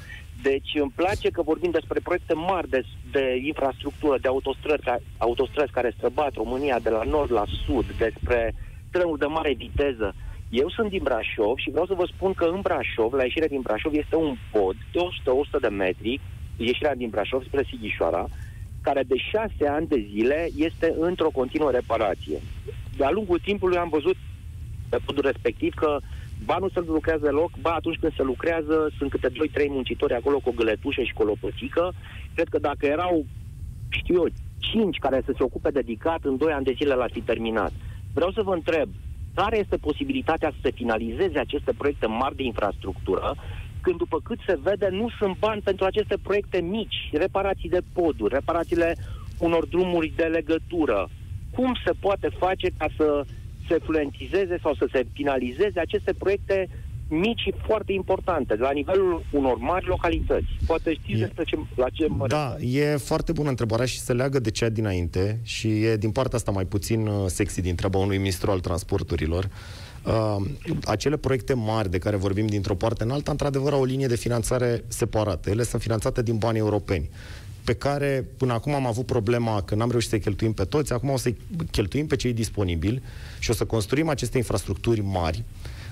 Deci îmi place că vorbim despre proiecte mari de, de infrastructură, de autostrăzi, autostrăzi care străbat România de la nord la sud, despre trenuri de mare viteză. Eu sunt din Brașov și vreau să vă spun că în Brașov, la ieșirea din Brașov, este un pod de 100-100 de metri, ieșirea din Brașov spre Sighișoara, care de șase ani de zile este într-o continuă reparație. De-a lungul timpului am văzut pe podul respectiv că ba nu se lucrează deloc, ba atunci când se lucrează sunt câte 2-3 muncitori acolo cu o găletușă și cu o lopățică. Cred că dacă erau, știu eu, 5 care să se ocupe dedicat, în 2 ani de zile l-ar fi terminat. Vreau să vă întreb, care este posibilitatea să se finalizeze aceste proiecte mari de infrastructură, când după cât se vede nu sunt bani pentru aceste proiecte mici, reparații de poduri, reparațiile unor drumuri de legătură. Cum se poate face ca să se fluentizeze sau să se finalizeze aceste proiecte mici și foarte importante, la nivelul unor mari localități. Poate știți e, despre ce, la ce mă Da, e foarte bună întrebarea și se leagă de cea dinainte și e din partea asta mai puțin uh, sexy din treaba unui ministru al transporturilor. Uh, acele proiecte mari de care vorbim dintr-o parte în alta, într-adevăr, au o linie de finanțare separată. Ele sunt finanțate din bani europeni pe care până acum am avut problema că n-am reușit să-i cheltuim pe toți, acum o să-i cheltuim pe cei disponibili și o să construim aceste infrastructuri mari,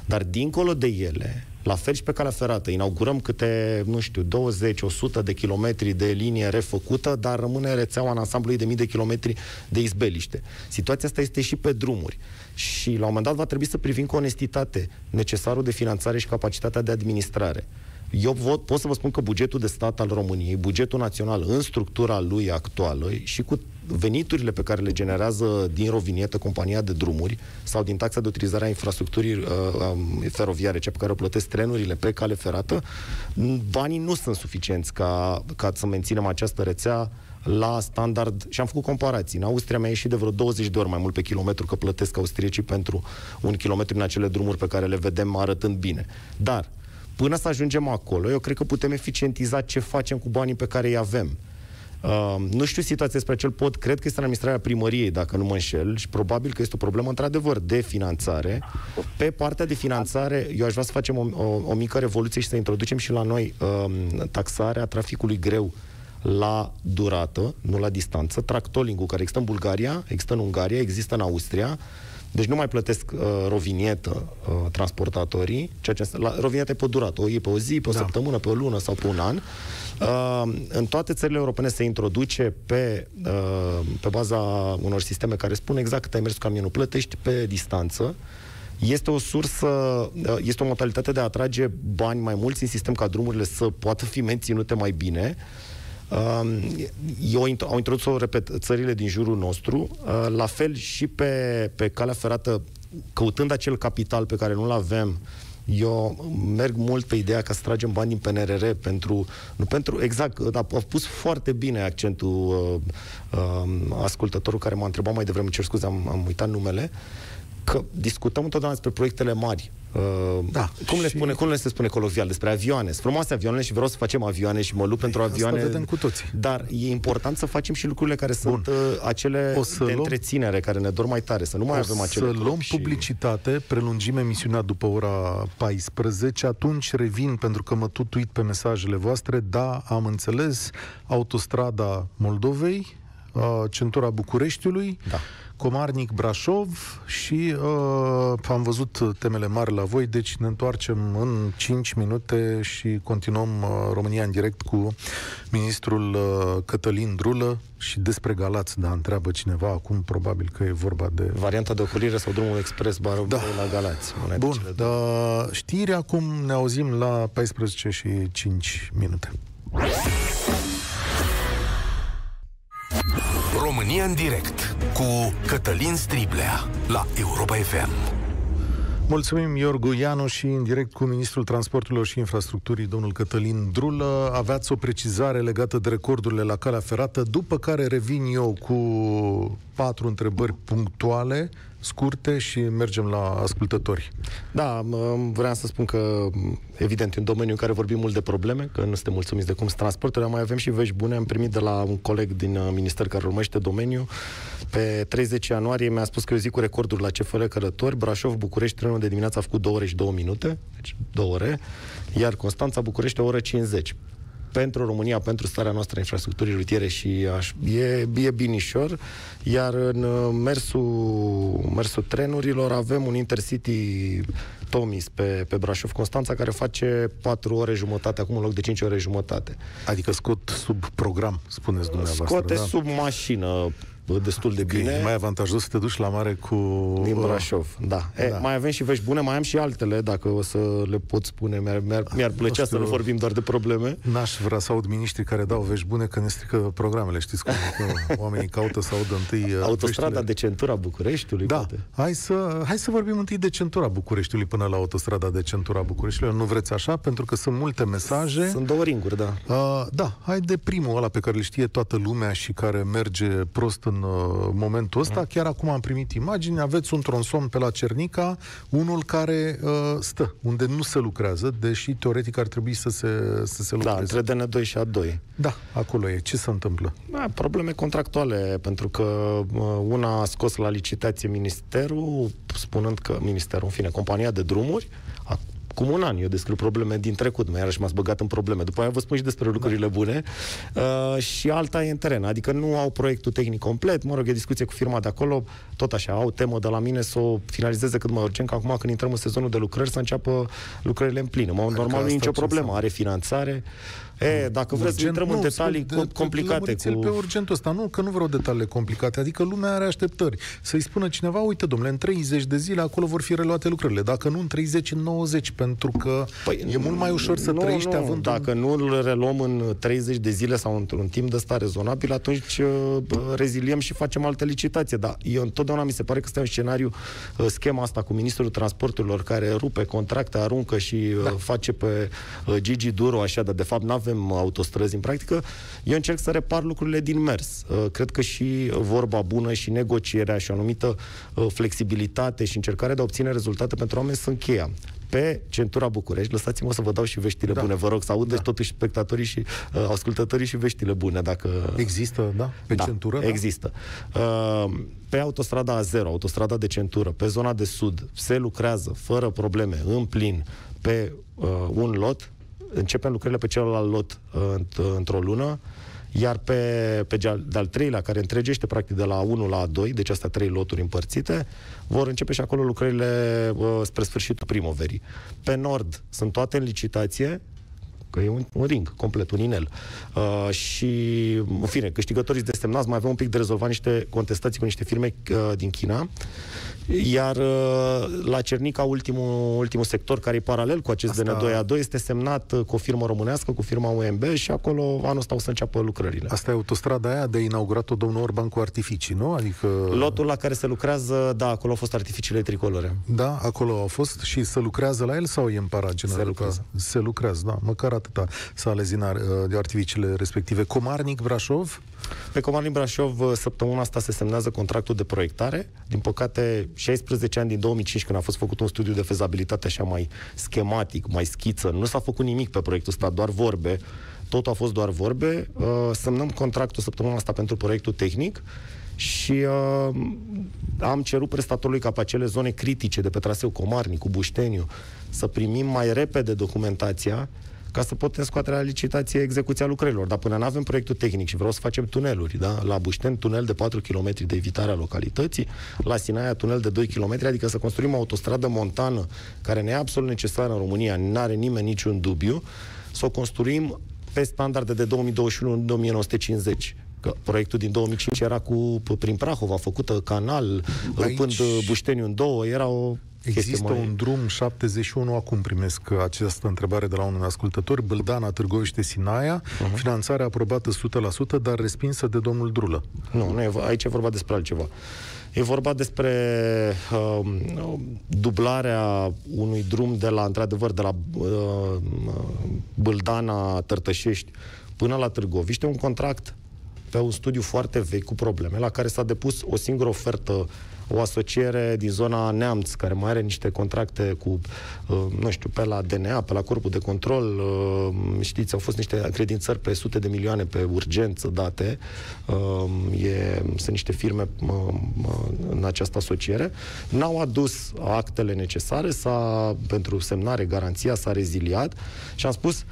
dar dincolo de ele, la fel și pe calea ferată, inaugurăm câte, nu știu, 20-100 de kilometri de linie refăcută, dar rămâne rețeaua în ansamblului de mii de kilometri de izbeliște. Situația asta este și pe drumuri. Și la un moment dat va trebui să privim cu onestitate necesarul de finanțare și capacitatea de administrare. Eu vot, pot să vă spun că bugetul de stat al României, bugetul național în structura lui actuală și cu veniturile pe care le generează din rovinietă compania de drumuri sau din taxa de utilizare a infrastructurii uh, um, feroviare, cea pe care o plătesc trenurile pe cale ferată, banii nu sunt suficienți ca, ca să menținem această rețea la standard și am făcut comparații. În Austria mi-a ieșit de vreo 20 de ori mai mult pe kilometru că plătesc austriecii pentru un kilometru în acele drumuri pe care le vedem arătând bine. Dar Până să ajungem acolo, eu cred că putem eficientiza ce facem cu banii pe care îi avem. Uh, nu știu situația despre acel pod, cred că este în administrarea primăriei, dacă nu mă înșel, și probabil că este o problemă, într-adevăr, de finanțare. Pe partea de finanțare, eu aș vrea să facem o, o, o mică revoluție și să introducem și la noi uh, taxarea traficului greu la durată, nu la distanță. Tractoling-ul care există în Bulgaria, există în Ungaria, există în Austria, deci nu mai plătesc uh, rovinietă uh, transportatorii, ceea ce la, rovinietă e pe durată, o e pe o zi, pe o da. săptămână, pe o lună sau pe un an. Uh, în toate țările europene se introduce pe, uh, pe baza unor sisteme care spun exact cât ai mers cu camionul, plătești pe distanță, este o sursă, uh, este o modalitate de a atrage bani mai mulți în sistem ca drumurile să poată fi menținute mai bine eu au introdus-o, repet, țările din jurul nostru, uh, la fel și pe, pe calea ferată, căutând acel capital pe care nu-l avem, eu merg mult pe ideea ca să tragem bani din PNRR pentru, nu pentru, exact, dar a pus foarte bine accentul uh, uh, ascultătorul care m-a întrebat mai devreme, cer scuze, am, am uitat numele, că discutăm întotdeauna despre proiectele mari, Uh, da, cum, le spune, cum le se spune colovial despre avioane? Sunt frumoase avioane și vreau să facem avioane și mă lupt pentru avioane. Asta vedem cu toții. Dar e important să facem și lucrurile care Bun. sunt uh, acele o să de luăm, întreținere, care ne dor mai tare, să nu mai avem acele să luăm și... publicitate, prelungim emisiunea după ora 14, atunci revin pentru că mă tutuit pe mesajele voastre. Da, am înțeles, autostrada Moldovei, uh, centura Bucureștiului, da Comarnic Brașov și uh, am văzut temele mari la voi, deci ne întoarcem în 5 minute și continuăm uh, România în direct cu ministrul uh, Cătălin Drulă și despre Galați, da, întreabă cineva acum, probabil că e vorba de... Varianta de ocolire sau drumul expres bară da. la Galați. Bun, da, știri acum ne auzim la 14 și 5 minute. România în direct cu Cătălin Striblea la Europa FM. Mulțumim, Iorgu Ianu, și în direct cu Ministrul Transporturilor și Infrastructurii, domnul Cătălin Drulă. Aveați o precizare legată de recordurile la calea ferată, după care revin eu cu patru întrebări punctuale scurte și mergem la ascultători. Da, vreau să spun că, evident, în domeniul în care vorbim mult de probleme, că nu suntem mulțumiți de cum se transportă, mai avem și vești bune. Am primit de la un coleg din uh, minister care urmăște domeniul. Pe 30 ianuarie mi-a spus că eu zic cu recorduri la CFR Călători. Brașov, București, trenul de dimineață a făcut 2 ore și 2 minute, deci 2 ore, iar Constanța, București, o oră 50 pentru România, pentru starea noastră a infrastructurii rutiere și aș, e, e binișor, iar în uh, mersul, mersul trenurilor avem un Intercity Tomis pe, pe Brașov-Constanța care face 4 ore jumătate, acum în loc de 5 ore jumătate. Adică scot sub program, spuneți dumneavoastră. Scoate da? sub mașină destul de bine. E mai avantajos să te duci la mare cu... Din Brașov, da. E, da. Mai avem și vești bune, mai am și altele, dacă o să le pot spune. Mi-ar, mi-ar, mi-ar plăcea știu, să nu vorbim doar de probleme. N-aș vrea să aud miniștri care dau vești bune că ne strică programele. Știți cum că oamenii caută să audă întâi uh, Autostrada veștile. de centura Bucureștiului, Da. Poate. Hai să, hai să vorbim întâi de centura Bucureștiului până la autostrada de centura Bucureștiului. Nu vreți așa? Pentru că sunt multe mesaje. Sunt două ringuri, da. Uh, da, hai de primul ăla pe care îl știe toată lumea și care merge prost în uh, moment momentul ăsta. Mm. Chiar acum am primit imagini, aveți un tronson pe la Cernica, unul care uh, stă, unde nu se lucrează, deși teoretic ar trebui să se, să se da, lucreze. Da, între DN2 și A2. Da, acolo e. Ce se întâmplă? Da, probleme contractuale, pentru că uh, una a scos la licitație ministerul, spunând că ministerul, în fine, compania de drumuri, a cum un an eu descriu probleme din trecut, mai iarăși m-ați băgat în probleme. După aia vă spun și despre lucrurile bune uh, și alta e în teren, adică nu au proiectul tehnic complet, mă rog, e discuție cu firma de acolo, tot așa, au temă de la mine să o finalizeze cât mai urgent, că acum când intrăm în sezonul de lucrări să înceapă lucrările în plină. Mă, Adică normal nu e asta nicio ce problemă, înseamnă? are finanțare. E, dacă vreți să Urgent, intrăm în nu, detalii spun, cu- de- complicate lămuriți-l cu... pe urgentul ăsta, nu, că nu vreau detaliile complicate. Adică lumea are așteptări. Să-i spună cineva, uite, domnule, în 30 de zile acolo vor fi reluate lucrările. Dacă nu, în 30, în 90, pentru că păi, e mult mai ușor să nu, trăiești nu, având Dacă un... nu îl reluăm în 30 de zile sau într-un timp de ăsta rezonabil, atunci uh, bă, reziliem și facem altă licitație. Dar eu întotdeauna mi se pare că este un scenariu, uh, schema asta cu Ministrul Transporturilor care rupe contracte, aruncă și da. face pe uh, Gigi Duro așa, dar de fapt nu avem autostrăzi în practică. Eu încerc să repar lucrurile din mers. Uh, Cred că și vorba bună și negocierea și o anumită uh, flexibilitate și încercarea de a obține rezultate pentru oameni sunt cheia pe centura București. Lăsați-mă să vă dau și veștile da. bune, vă rog, să audă da. totuși spectatorii și uh, ascultătorii și veștile bune, dacă... Există, da, pe da, centură? Da? Există. Uh, pe autostrada A0, autostrada de centură, pe zona de sud, se lucrează fără probleme, în plin, pe uh, un lot, începem lucrările pe celălalt lot uh, înt- într-o lună, iar pe, pe de-al, de-al treilea, care întregește practic de la 1 la 2, deci astea trei loturi împărțite, vor începe și acolo lucrările uh, spre sfârșitul primăverii. Pe nord sunt toate în licitație, că e un, un ring complet, un inel. Uh, și, în fine, câștigătorii desemnați mai avem un pic de rezolvat niște contestații cu niște firme uh, din China. Iar uh, la Cernica, ultimul, ultimul sector care e paralel cu acest Asta- DN2A2 este semnat uh, cu o firmă românească, cu firma UMB și acolo anul ăsta o să înceapă lucrările. Asta e autostrada aia de inaugurat-o domnul Orban cu artificii, nu? Adică... Lotul la care se lucrează, da, acolo au fost artificiile tricolore. Da, acolo au fost și se lucrează la el sau e în paragină? Se lucrează. Se lucrează, da. Măcar atâta s-a ales din ar- de artificiile respective. Comarnic, Brașov? Pe Comarnic Brașov, uh, săptămâna asta se semnează contractul de proiectare. Din păcate, 16 ani din 2005, când a fost făcut un studiu de fezabilitate așa mai schematic, mai schiță, nu s-a făcut nimic pe proiectul ăsta, doar vorbe. Totul a fost doar vorbe. Uh, Semnăm contractul săptămâna asta pentru proiectul tehnic și uh, am cerut prestatorului ca pe acele zone critice de pe traseu Comarnic, cu Bușteniu, să primim mai repede documentația ca să putem scoate la licitație execuția lucrărilor. Dar până nu avem proiectul tehnic și vreau să facem tuneluri, da? la Bușten tunel de 4 km de evitare a localității, la Sinaia tunel de 2 km, adică să construim o autostradă montană care ne e absolut necesară în România, nu are nimeni niciun dubiu, să o construim pe standarde de 2021-1950. Că proiectul din 2005 era cu prin Prahova, făcută canal, Aici- rupând Bușteniu în două, era o chestie Există mai... un drum 71, acum primesc această întrebare de la un ascultător, Bâldana, Târgoviște, Sinaia, Mhm. uh-huh. finanțare aprobată 100%, dar respinsă de domnul Drulă. Nu, nu e, vo- aici e vorba despre altceva. E vorba despre uh, dublarea unui drum de la, într-adevăr, de la uh, Bâldana, Tărtășești până la Târgoviște, un contract pe un studiu foarte vechi cu probleme, la care s-a depus o singură ofertă o asociere din zona Neamț, care mai are niște contracte cu, uh, nu știu, pe la DNA, pe la Corpul de Control, uh, știți, au fost niște credințări pe sute de milioane pe urgență date, uh, e, sunt niște firme uh, uh, în această asociere, n-au adus actele necesare, s-a, pentru semnare, garanția s-a reziliat și am spus,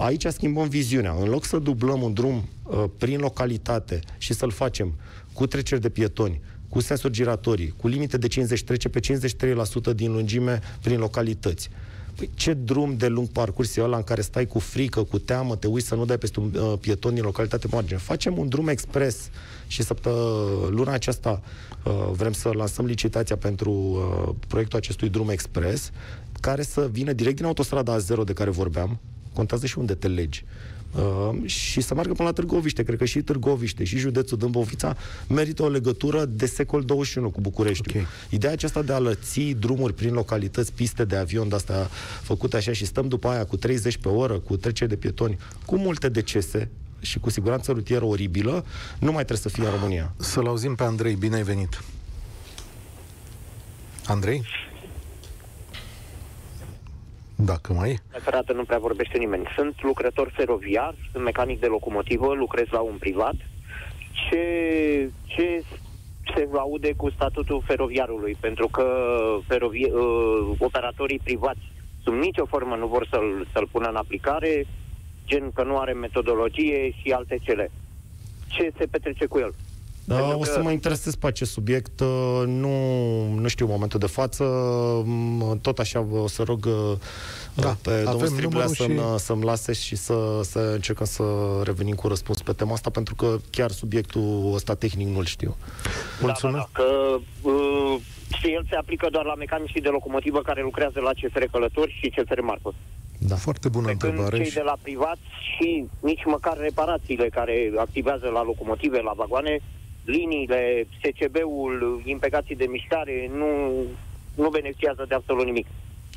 Aici schimbăm viziunea. În loc să dublăm un drum uh, prin localitate și să-l facem cu treceri de pietoni, cu sensuri giratorii, cu limite de 50, trece pe 53% din lungime prin localități. Păi ce drum de lung parcurs e ăla în care stai cu frică, cu teamă, te uiți să nu dai peste un uh, pieton din localitate margine. Facem un drum expres și săptă, luna aceasta uh, vrem să lansăm licitația pentru uh, proiectul acestui drum expres, care să vină direct din autostrada A0 de care vorbeam, contează și unde te legi. Uh, și să meargă până la Târgoviște. Cred că și Târgoviște, și județul Dâmbovița merită o legătură de secol 21 cu București. Ok. Ideea aceasta de a lăți drumuri prin localități, piste de avion, de-astea făcute așa și stăm după aia cu 30 pe oră, cu trecere de pietoni, cu multe decese și cu siguranță rutieră oribilă, nu mai trebuie să fie în România. Să-l auzim pe Andrei, bine ai venit. Andrei? Dacă mai e. Frate, nu prea vorbește nimeni. Sunt lucrător feroviar, sunt mecanic de locomotivă, lucrez la un privat. Ce, ce se aude cu statutul feroviarului? Pentru că ferovi- uh, operatorii privați sub nicio formă nu vor să-l, să-l pună în aplicare, gen că nu are metodologie și alte cele. Ce se petrece cu el? Da, Pentru o să că- mă interesez pe acest subiect. uh, Nu, nu știu momentul de față. m, Tot așa o să rog uh, Da, pe avem domnul Striblea numărul să-mi, și- să-mi lase și să, să încercăm să revenim cu răspuns pe tema asta, pentru că chiar subiectul ăsta tehnic nu-l știu. Mulțumesc. Da, da, da, că uh, și el se aplică doar la mecanicii de locomotivă care lucrează la CFR Călători și CFR Marfă. Da. Foarte bună Pe când întrebare. cei și- de la privat și nici măcar reparațiile care activează la locomotive, la vagoane, liniile, SCB-ul, impecații de mișcare, nu, nu beneficiază de absolut nimic.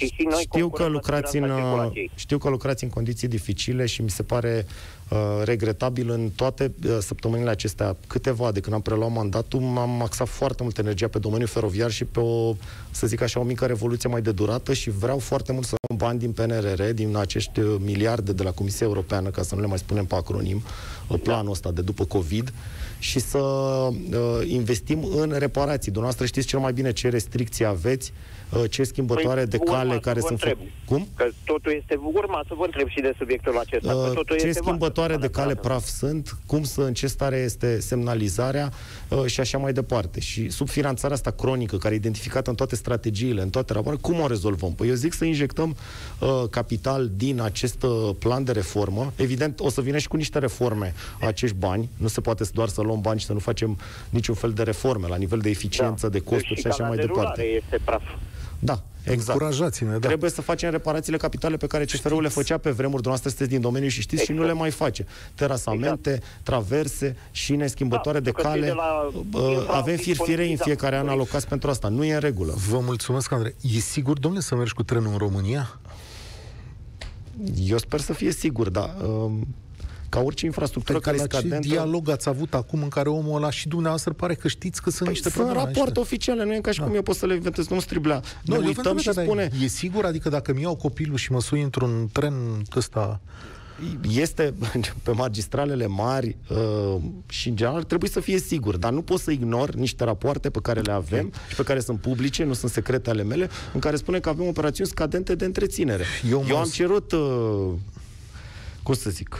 Și și noi Știu că, concurăm la lucrați în, siguranța circulației. știu că lucrați în condiții dificile și mi se pare uh, regretabil în toate uh, săptămânile acestea, câteva de când am preluat mandatul, m-am axat foarte mult energia pe domeniul feroviar și pe o, să zic așa, o mică revoluție mai de durată și vreau foarte mult să luăm bani din PNRR, din acești uh, miliarde de la Comisia Europeană, ca să nu le mai spunem pe acronim, uh, planul ăsta de după COVID, și să uh, investim în reparații. Dumneavoastră știți cel mai bine ce restricții aveți, uh, ce schimbătoare de urma cale să care vă sunt... întreb. Cum? Că totul este... Urma să vă întreb și de subiectul acesta. că Uh, totul ce este schimbătoare vastă, de cale neapărat. praf sunt, cum să, în ce stare este semnalizarea uh, și așa mai departe. Și subfinanțarea asta cronică, care e identificată în toate strategiile, în toate rapoartele, cum o rezolvăm? Păi eu zic să injectăm uh, capital din acest uh, plan de reformă. Evident, o să vină și cu niște reforme acești bani. Nu se poate să doar să luăm bani și să nu facem niciun fel de reforme la nivel de eficiență, de costuri și, și așa calea mai de departe. rulare este praf. Da, exact. Încurajați-ne, da. Trebuie să facem reparațiile capitale pe care CFR-ul le făcea pe vremuri. Dumneavoastră sunteți din domeniu și știți și nu le mai face. Terasamente, traverse, șine schimbătoare Da, de pentru că cei cale. de la Uh, infra Avem au firfire în disponibilizat. fiecare an Corect. alocați pentru asta. Nu e în regulă. Vă mulțumesc, Andrei. E sigur, domnule, să mergi cu trenul în România? Eu sper să fie sigur, dar um, ca orice infrastructură Cred că care e la ce scadentă... dialog ați avut acum în care omul ăla și dumneavoastră pare că știți că sunt Păi niște sunt probleme rapoarte ăștia. oficiale, nu e ca și cum eu pot să le inventez. Nu striblea. Ne eu uităm vă și întreb, dar spune... E sigur? Adică dacă mi iau copilul și mă sui într-un tren ăsta... este (laughs) pe magistralele mari uh, și în general trebuie să fie sigur, dar nu pot să ignor niște rapoarte pe care le avem și pe care sunt publice, nu sunt secrete ale mele, în care spune că avem operațiuni scadente de întreținere. Eu Eu, mă- am cerut, uh, cum să zic,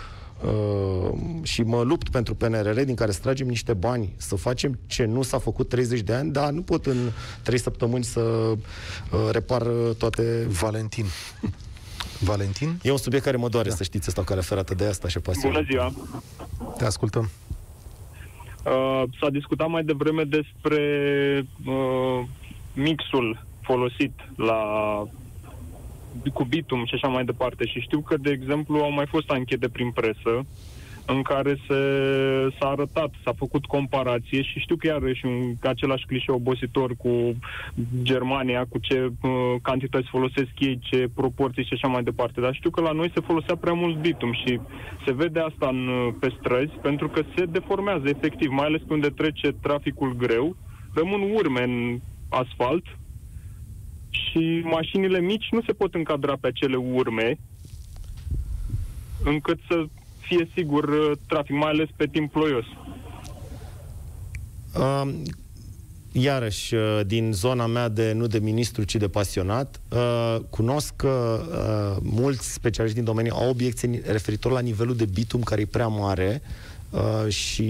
Uh, și mă lupt pentru PNRR din care să tragem niște bani, să facem ce nu s-a făcut 30 de ani, dar nu pot în 3 săptămâni să uh, repar uh, toate... Valentin. (laughs) Valentin, E un subiect care mă doare, da. să știți, stau care ferată de asta și pasiune. Bună ziua! te ascultăm. Uh, s-a discutat mai devreme despre uh, mixul folosit la cu bitum și așa mai departe. Și știu că, de exemplu, au mai fost anchete prin presă în care se, s-a arătat, s-a făcut comparație și știu că iarăși un același clișeu obositor cu Germania, cu ce uh, cantități folosesc ei, ce proporții și așa mai departe. Dar știu că la noi se folosea prea mult bitum și se vede asta în, uh, pe străzi pentru că se deformează efectiv, mai ales pe unde trece traficul greu, rămân urme în asfalt și mașinile mici nu se pot încadra pe acele urme încât să fie sigur uh, trafic, mai ales pe timp ploios. Uh, iarăși, uh, din zona mea de nu de ministru, ci de pasionat, uh, cunosc că uh, mulți specialiști din domeniu au obiecții referitor la nivelul de bitum care e prea mare uh, și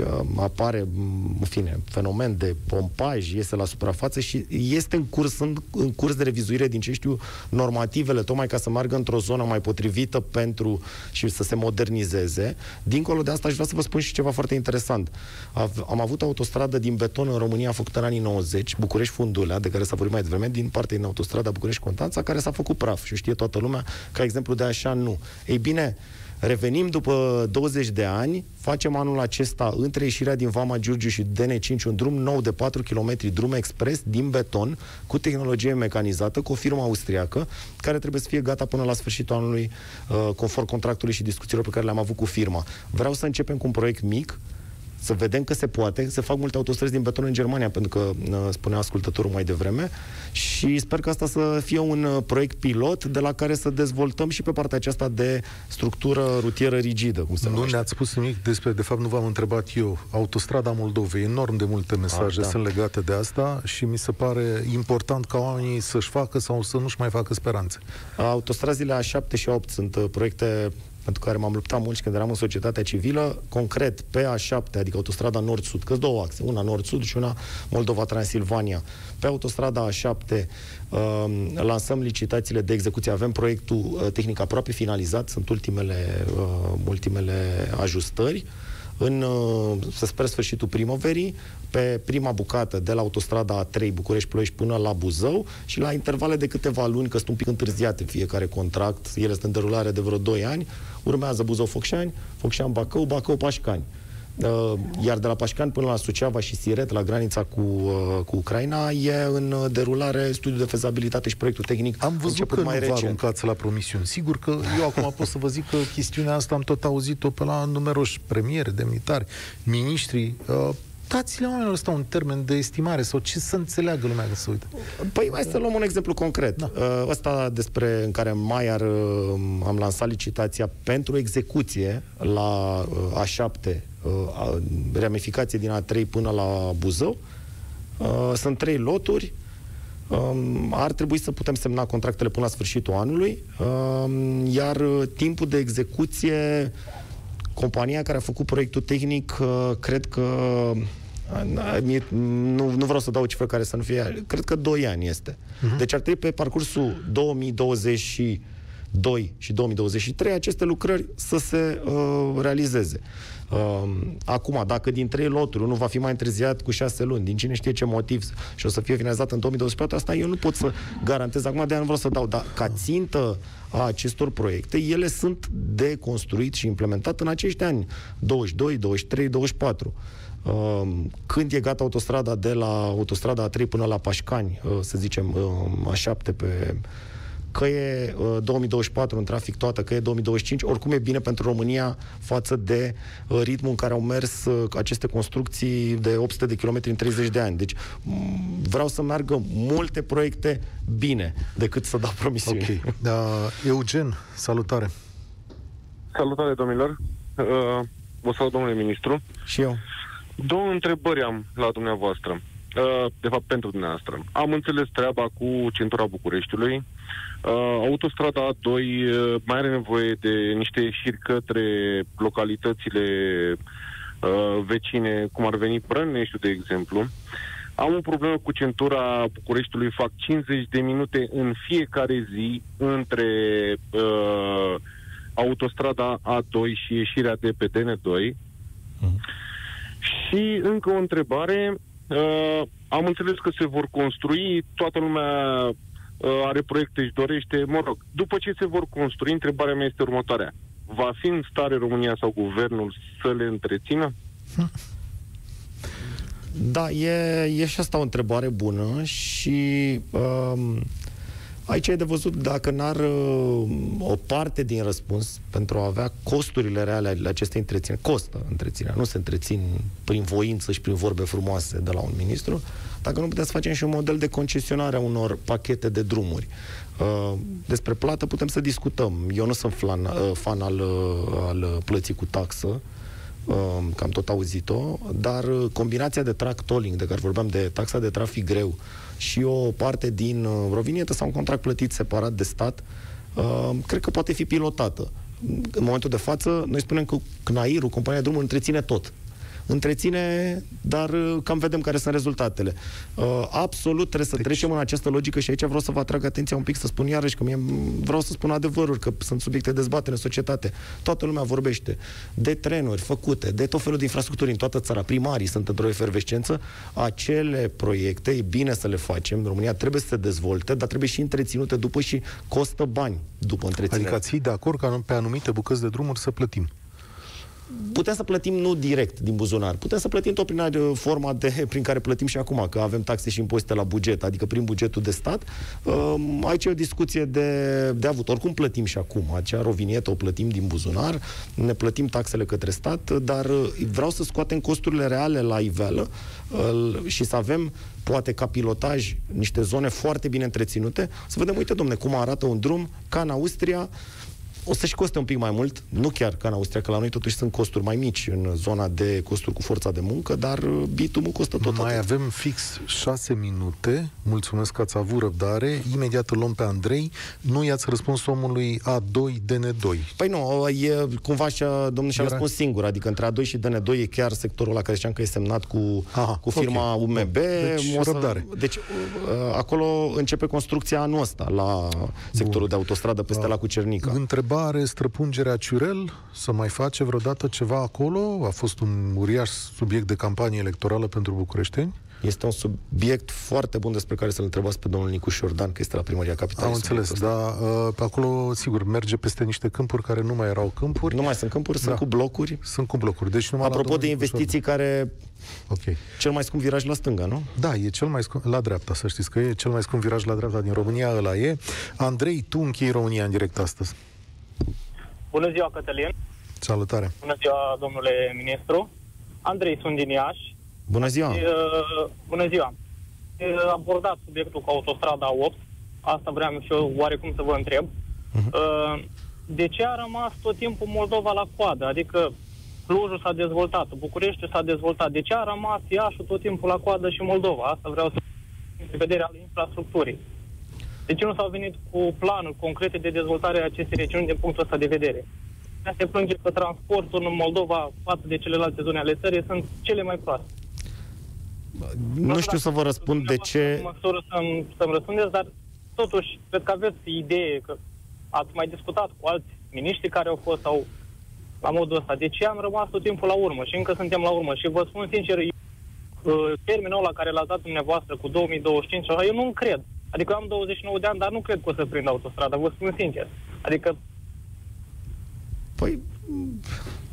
uh, apare, m, în fine, fenomen de pompaj, iese la suprafață și este în curs, în, în curs de revizuire din ce știu normativele, tocmai ca să meargă într-o zonă mai potrivită pentru și să se modernizeze. Dincolo de asta, aș vrea să vă spun și ceva foarte interesant. Av- Am avut autostradă din beton în România făcută în anii 90, București-Fundulea, de care s-a vorbit mai devreme, din partea din autostrada București-Constanța, care s-a făcut praf și o știe toată lumea, ca exemplu de așa nu. Ei bine, Revenim după 20 de ani, facem anul acesta între ieșirea din Vama Giurgiu și DN5 un drum nou de 4 km, drum expres din beton, cu tehnologie mecanizată, cu o firmă austriacă, care trebuie să fie gata până la sfârșitul anului, uh, conform contractului și discuțiilor pe care le-am avut cu firma. Vreau să începem cu un proiect mic, să vedem că se poate, se fac multe autostrăzi din beton în Germania, pentru că uh, spunea ascultătorul mai devreme, și sper că asta să fie un uh, proiect pilot de la care să dezvoltăm și pe partea aceasta de structură rutieră rigidă, cum se Nu numește. ne-ați spus nimic despre, de fapt nu v-am întrebat eu, autostrada Moldovei, enorm de multe mesaje Ah, da. sunt legate de asta și mi se pare important ca oamenii să-și facă sau să nu-și mai facă speranțe. Autostrazile A7 și A8 sunt uh, proiecte pentru care m-am luptat mult și când eram în societatea civilă, concret pe A7, adică autostrada nord-sud, că două axe, una nord-sud și una Moldova-Transilvania. Pe autostrada A7 uh, lansăm licitațiile de execuție, avem proiectul uh, tehnic aproape finalizat, sunt ultimele, uh, ultimele ajustări în, uh, să sper, sfârșitul primăverii, pe prima bucată de la autostrada A3 București-Ploiești până la Buzău și la intervale de câteva luni, că sunt un pic întârziate fiecare contract, ele sunt în derulare de vreo 2 ani, urmează Buzău-Focșani, Focșani-Bacău, Bacău-Pașcani. Uh, Iar de la Pașcani până la Suceava și Siret, la granița cu, uh, cu Ucraina, e în uh, derulare studiul de fezabilitate și proiectul tehnic Am văzut început că nu mai vă recent. aruncați la promisiuni. Sigur că eu acum pot să vă zic că chestiunea asta am tot auzit-o pe la numeroși premieri, demnitari, miniștri. Uh, dați-le oamenilor ăsta un termen de estimare sau ce să înțeleagă lumea că se uită. Păi hai să luăm un exemplu concret. Da. Uh, Ăsta despre în care mai ar, uh, am lansat licitația pentru execuție la uh, A7, uh, a- ramificație din A3 până la Buzău. Uh, Sunt trei loturi. Um, ar trebui să putem semna contractele până la sfârșitul anului, um, iar uh, timpul de execuție, compania care a făcut proiectul tehnic, uh, cred că uh, mie- nu, nu vreau să dau o cifră care să nu fie, cred că 2 ani este. Uh-huh. Deci ar trebui pe parcursul 2022 și 2023 aceste lucrări să se uh, realizeze. Uh, acum, dacă din trei loturi unul va fi mai întârziat cu șase luni, din cine știe ce motiv și o să fie finalizat în 2024, asta eu nu pot să garantez acum, de nu vreau să dau, dar ca țintă a acestor proiecte, ele sunt de construit și implementat în acești ani, 22, 23, 24. Uh, Când e gata autostrada de la autostrada A3 până la Pașcani, uh, să zicem uh, A7 pe că e uh, 2024 în trafic toată, că e 2025, oricum e bine pentru România față de uh, ritmul în care au mers uh, aceste construcții de 800 de kilometri în 30 de ani. Deci m- vreau să meargă multe proiecte bine decât să dau promisiuni. Ok. Da, Eugen, salutare. Salutare, domnilor. Uh, vă salut, domnule ministru. Și eu. Două întrebări am la dumneavoastră. Uh, de fapt, pentru dumneavoastră. Am înțeles treaba cu centura Bucureștiului. Uh, autostrada A2 uh, mai are nevoie de niște ieșiri către localitățile uh, vecine, cum ar veni Brăneștiu, de exemplu. Am o problemă cu centura Bucureștiului, fac 50 de minute în fiecare zi între uh, autostrada A2 și ieșirea de pe DN2. Și încă o întrebare. Uh, am înțeles că se vor construi, toată lumea uh, are proiecte și dorește, mă rog, după ce se vor construi, întrebarea mea este următoarea. Va fi în stare România sau guvernul să le întrețină? Da, e, e și asta o întrebare bună și um, aici e de văzut dacă n-ar uh, o parte din răspuns pentru a avea costurile reale ale acestei întrețineri. Costă întreținerea, nu se întrețin prin voință și prin vorbe frumoase de la un ministru, dacă nu putem să facem și un model de concesionare a unor pachete de drumuri. Uh, despre plată putem să discutăm. Eu nu sunt flan, uh, fan al, uh, al plății cu taxă, Um, că am tot auzit-o, dar uh, combinația de track tolling, de care vorbeam, de taxa de trafic greu și o parte din uh, rovinietă sau un contract plătit separat de stat, uh, cred că poate fi pilotată. În momentul de față, noi spunem că CNAIR-ul, compania de drumuri, întreține tot. Întreține, dar uh, cam vedem care sunt rezultatele. Uh, absolut trebuie să deci... trecem în această logică și aici vreau să vă atrag atenția un pic, să spun iarăși că mie vreau să spun adevăruri, că sunt subiecte de dezbatere în societate. Toată lumea vorbește de trenuri făcute, de tot felul de infrastructuri în toată țara. Primarii sunt într-o efervescență. Acele proiecte, e bine să le facem. România trebuie să se dezvolte, dar trebuie și întreținute după și costă bani după întreținere. Adică ați fi de acord ca pe anumite bucăți de drumuri să plătim. Putem să plătim nu direct din buzunar, putem să plătim tot prin uh, forma de, (laughs) prin care plătim și acum, că avem taxe și impozite la buget, adică prin bugetul de stat. Um, aici e o discuție de, de avut. Oricum plătim și acum. Acea rovinietă o plătim din buzunar, ne plătim taxele către stat, dar uh, vreau să scoatem costurile reale la iveală și să avem poate ca pilotaj niște zone foarte bine întreținute, să vedem, uite, domne, cum arată un drum ca în Austria, o să-și coste un pic mai mult, nu chiar ca în Austria, că la noi totuși sunt costuri mai mici în zona de costuri cu forța de muncă, dar uh, bitumul costă tot Mai atât. avem fix șase minute. Mulțumesc că ați avut răbdare. Imediat îl luăm pe Andrei. Nu i-ați răspuns omului A2 DN2. Păi nu, e cumva și domnul și-a Era- răspuns singur, adică între A2 și DN2 e chiar sectorul ăla care ziceam că e semnat cu, Aha, cu firma ok. UMB. Deci, O răbdare. Deci, uh, acolo începe construcția anul ăsta, la sectorul de autostradă peste la Cucernica. Întrebare, străpungerea Ciurel, să mai face vreodată ceva acolo? A fost un uriaș subiect de campanie electorală pentru bucureșteni? Este un subiect foarte bun despre care să-l întrebați pe domnul Nicu Șordan, că este la primăria capitalei. Am înțeles, subiectul ăsta. dar uh, pe acolo, sigur, merge peste niște câmpuri care nu mai erau câmpuri. Nu mai sunt câmpuri, sunt Da. cu blocuri. Sunt cu blocuri. Deci numai la Apropo de domnul Nicu investiții care... Ok. Cel mai scump viraj la stânga, nu? Da, e cel mai scump, la dreapta, să știți că e cel mai scump viraj la dreapta din România, ăla e. Andrei, tu închei România în direct astăzi. Bună ziua, Cătălin. Salutare. Bună ziua, domnule ministru. Andrei, sunt din Iași. Bună ziua! Uh, bună ziua. E abordat subiectul cu autostrada 8. Asta vreau și eu oarecum să vă întreb. Uh, de ce a rămas tot timpul Moldova la coadă? Adică Clujul s-a dezvoltat, Bucureștiul s-a dezvoltat. De ce a rămas Iașul tot timpul la coadă și Moldova? Asta vreau să din vedere al infrastructurii. De ce nu s-au venit cu planuri concrete de dezvoltare a acestei regiuni din punctul ăsta de vedere? Se plânge că transportul în Moldova față de celelalte zone ale țării sunt cele mai proaste. Nu știu să vă răspund de ce... În măsură să-mi, să-mi răspundeți, dar totuși, cred că aveți idee că ați mai discutat cu alți miniștri care au fost sau la modul ăsta. De ce am rămas tot timpul la urmă și încă suntem la urmă? Și vă spun sincer, eu, uh, termenul ăla care l-ați dat dumneavoastră cu 2025, așa, eu nu cred. Adică eu am 29 de ani, dar nu cred că o să prind autostrada, vă spun sincer. Adică Păi,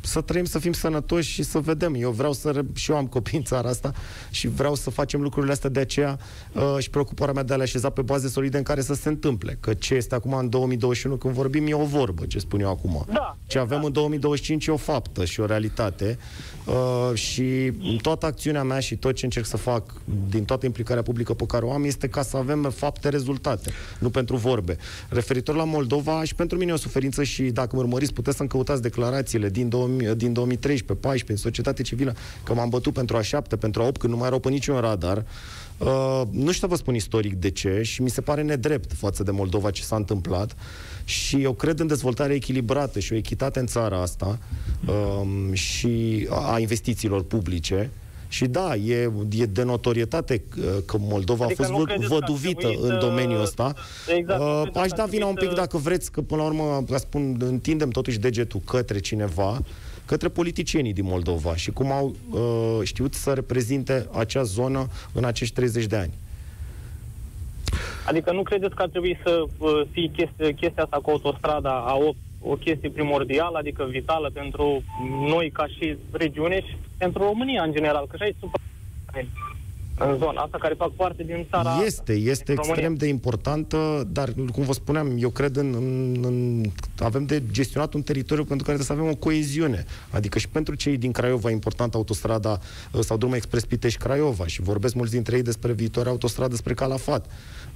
să trăim, să fim sănătoși și să vedem. Eu vreau să... Re... Și eu am copii în țara asta și vreau să facem lucrurile astea de aceea uh, și preocuparea mea de a le așeza pe baze solide în care să se întâmple. Că ce este acum în 2021 când vorbim e o vorbă, ce spun eu acum. Da, ce avem în 2025 e o faptă și o realitate uh, și toată acțiunea mea și tot ce încerc să fac din toată implicarea publică pe care o am este ca să avem fapte, rezultate, nu pentru vorbe. Referitor la Moldova și pentru mine e o suferință și dacă mă urmăriți puteți să-mi căutați declarațiile din, 2000, din 2013, 14, în societate civilă, că m-am bătut pentru a 7, pentru a 8, când nu mai erau pe niciun radar. Uh, nu știu să vă spun istoric de ce și mi se pare nedrept față de Moldova ce s-a întâmplat și eu cred în dezvoltare echilibrată și o echitate în țara asta um, și a a investițiilor publice și da, e, e de notorietate că- că Moldova Adică a nu fost vă- credeți că ar văduvită trebui în să- domeniul ăsta. Exact, nu Uh, credeți că aș ar da trebui vina un pic să- dacă vreți, că până la urmă, ca spun, întindem totuși degetul către cineva, către politicienii din Moldova și cum au uh, știut să reprezinte acea zonă în acești 30 de ani. Adică nu credeți că ar trebui să uh, fie chestia, chestia asta cu autostrada a 8 o chestie primordială, adică vitală pentru noi ca și regiune și pentru România în general, că și aici sunt în zona asta care fac parte din țara asta, Este, este din extrem România. de importantă, dar, cum vă spuneam, eu cred în, în, în... Avem de gestionat un teritoriu pentru care trebuie să avem o coeziune. Adică și pentru cei din Craiova e importantă autostrada uh, sau drumul expres Pitești-Craiova și vorbesc mulți dintre ei despre viitoarea autostradă spre Calafat.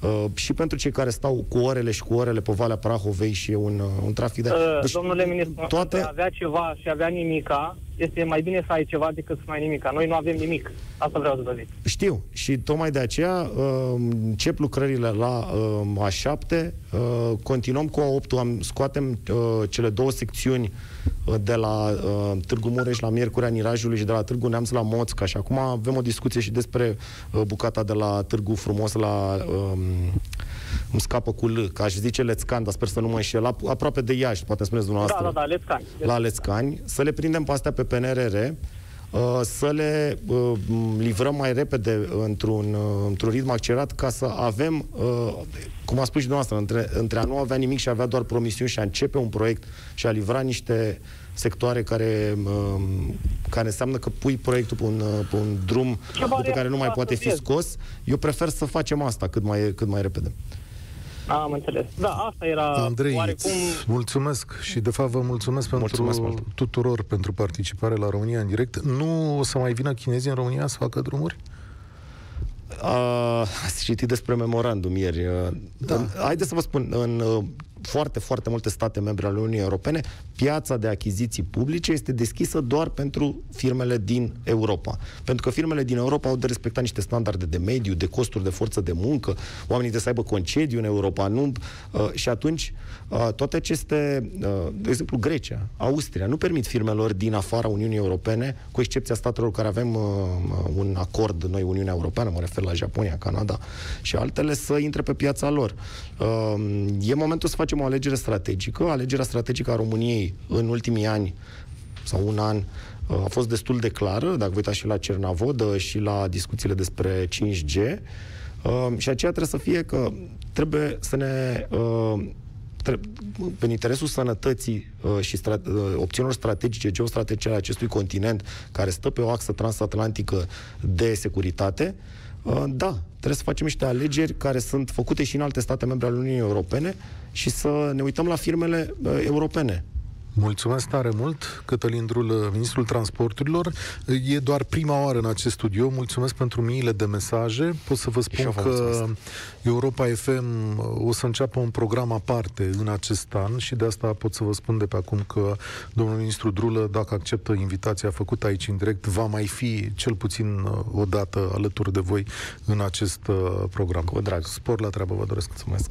Uh, și pentru cei care stau cu orele și cu orele pe Valea Prahovei și e un, uh, un trafic de... Uh, Domnule ministru, toate... între a avea ceva și a avea nimica, este mai bine să ai ceva decât să nu ai nimica. Noi nu avem nimic. Asta vreau să vă zic. Știu. Și tocmai de aceea uh, încep lucrările la uh, A7, uh, continuăm cu A8, am, scoatem uh, cele două secțiuni uh, de la uh, Târgu Mureș la Miercurea Nirajului și de la Târgu Neamț la Moțca și acum avem o discuție și despre uh, bucata de la Târgu Frumos la... Uh, îmi scapă cu L, că aș zice Lețcan, dar sper să nu mă înșel, la- aproape de Iași, poate îmi spuneți dumneavoastră. Da, da, da, let's cani. la Lețcani, să le prindem pe astea pe PNRR, uh, să le uh, m, livrăm mai repede într-un, uh, într-un ritm accelerat ca să avem uh, cum a spus și dumneavoastră, între, între a nu avea nimic și a avea doar promisiuni și a începe un proiect și a livra niște sectoare care, um, care înseamnă că pui proiectul pe un, pe un drum pe care nu mai poate fi scos, eu prefer să facem asta cât mai, cât mai repede. Am înțeles. Da, asta era Andrei, oarecum... mulțumesc și de fapt vă mulțumesc pentru Mulțumesc mult. tuturor pentru participare la România în direct. Nu o să mai vină chinezii în România să facă drumuri? Uh, ați citit despre memorandum ieri. Uh, da. Haideți să vă spun, în uh, foarte, foarte multe state membre ale Uniunii Europene, piața de achiziții publice este deschisă doar pentru firmele din Europa. Pentru că firmele din Europa au de respectat niște standarde de mediu, de costuri de forță de muncă, oamenii trebuie să aibă concediu în Europa, nu? Uh, și atunci, uh, toate aceste, uh, de exemplu, Grecia, Austria, nu permit firmelor din afara Uniunii Europene, cu excepția statelor care avem uh, un acord, noi, Uniunea Europeană, mă refer la Japonia, Canada și altele, să intre pe piața lor. Uh, e momentul să facem o alegere strategică. Alegerea strategică a României în ultimii ani sau un an uh, a fost destul de clară, dacă vă uitați și la Cernavodă și la discuțiile despre 5G. Uh, și aceea trebuie să fie că trebuie să ne uh, în interesul sănătății uh, și stra- uh, opțiunilor strategice, geostrategice ale acestui continent, care stă pe o axă transatlantică de securitate, uh, da, trebuie să facem niște alegeri care sunt făcute și în alte state membre ale Uniunii Europene și să ne uităm la firmele uh, europene. Mulțumesc tare mult, Cătălin Drulă, Ministrul Transporturilor. E doar prima oară în acest studio. Mulțumesc pentru miile de mesaje. Pot să vă spun eu vă că mulțumesc. Europa FM o să înceapă un program aparte în acest an și de asta pot să vă spun de pe acum că domnul ministru Drulă, dacă acceptă invitația făcută aici în direct, va mai fi cel puțin uh, o dată alături de voi în acest uh, program. Cu drag. Spor la treabă, vă doresc. Mulțumesc!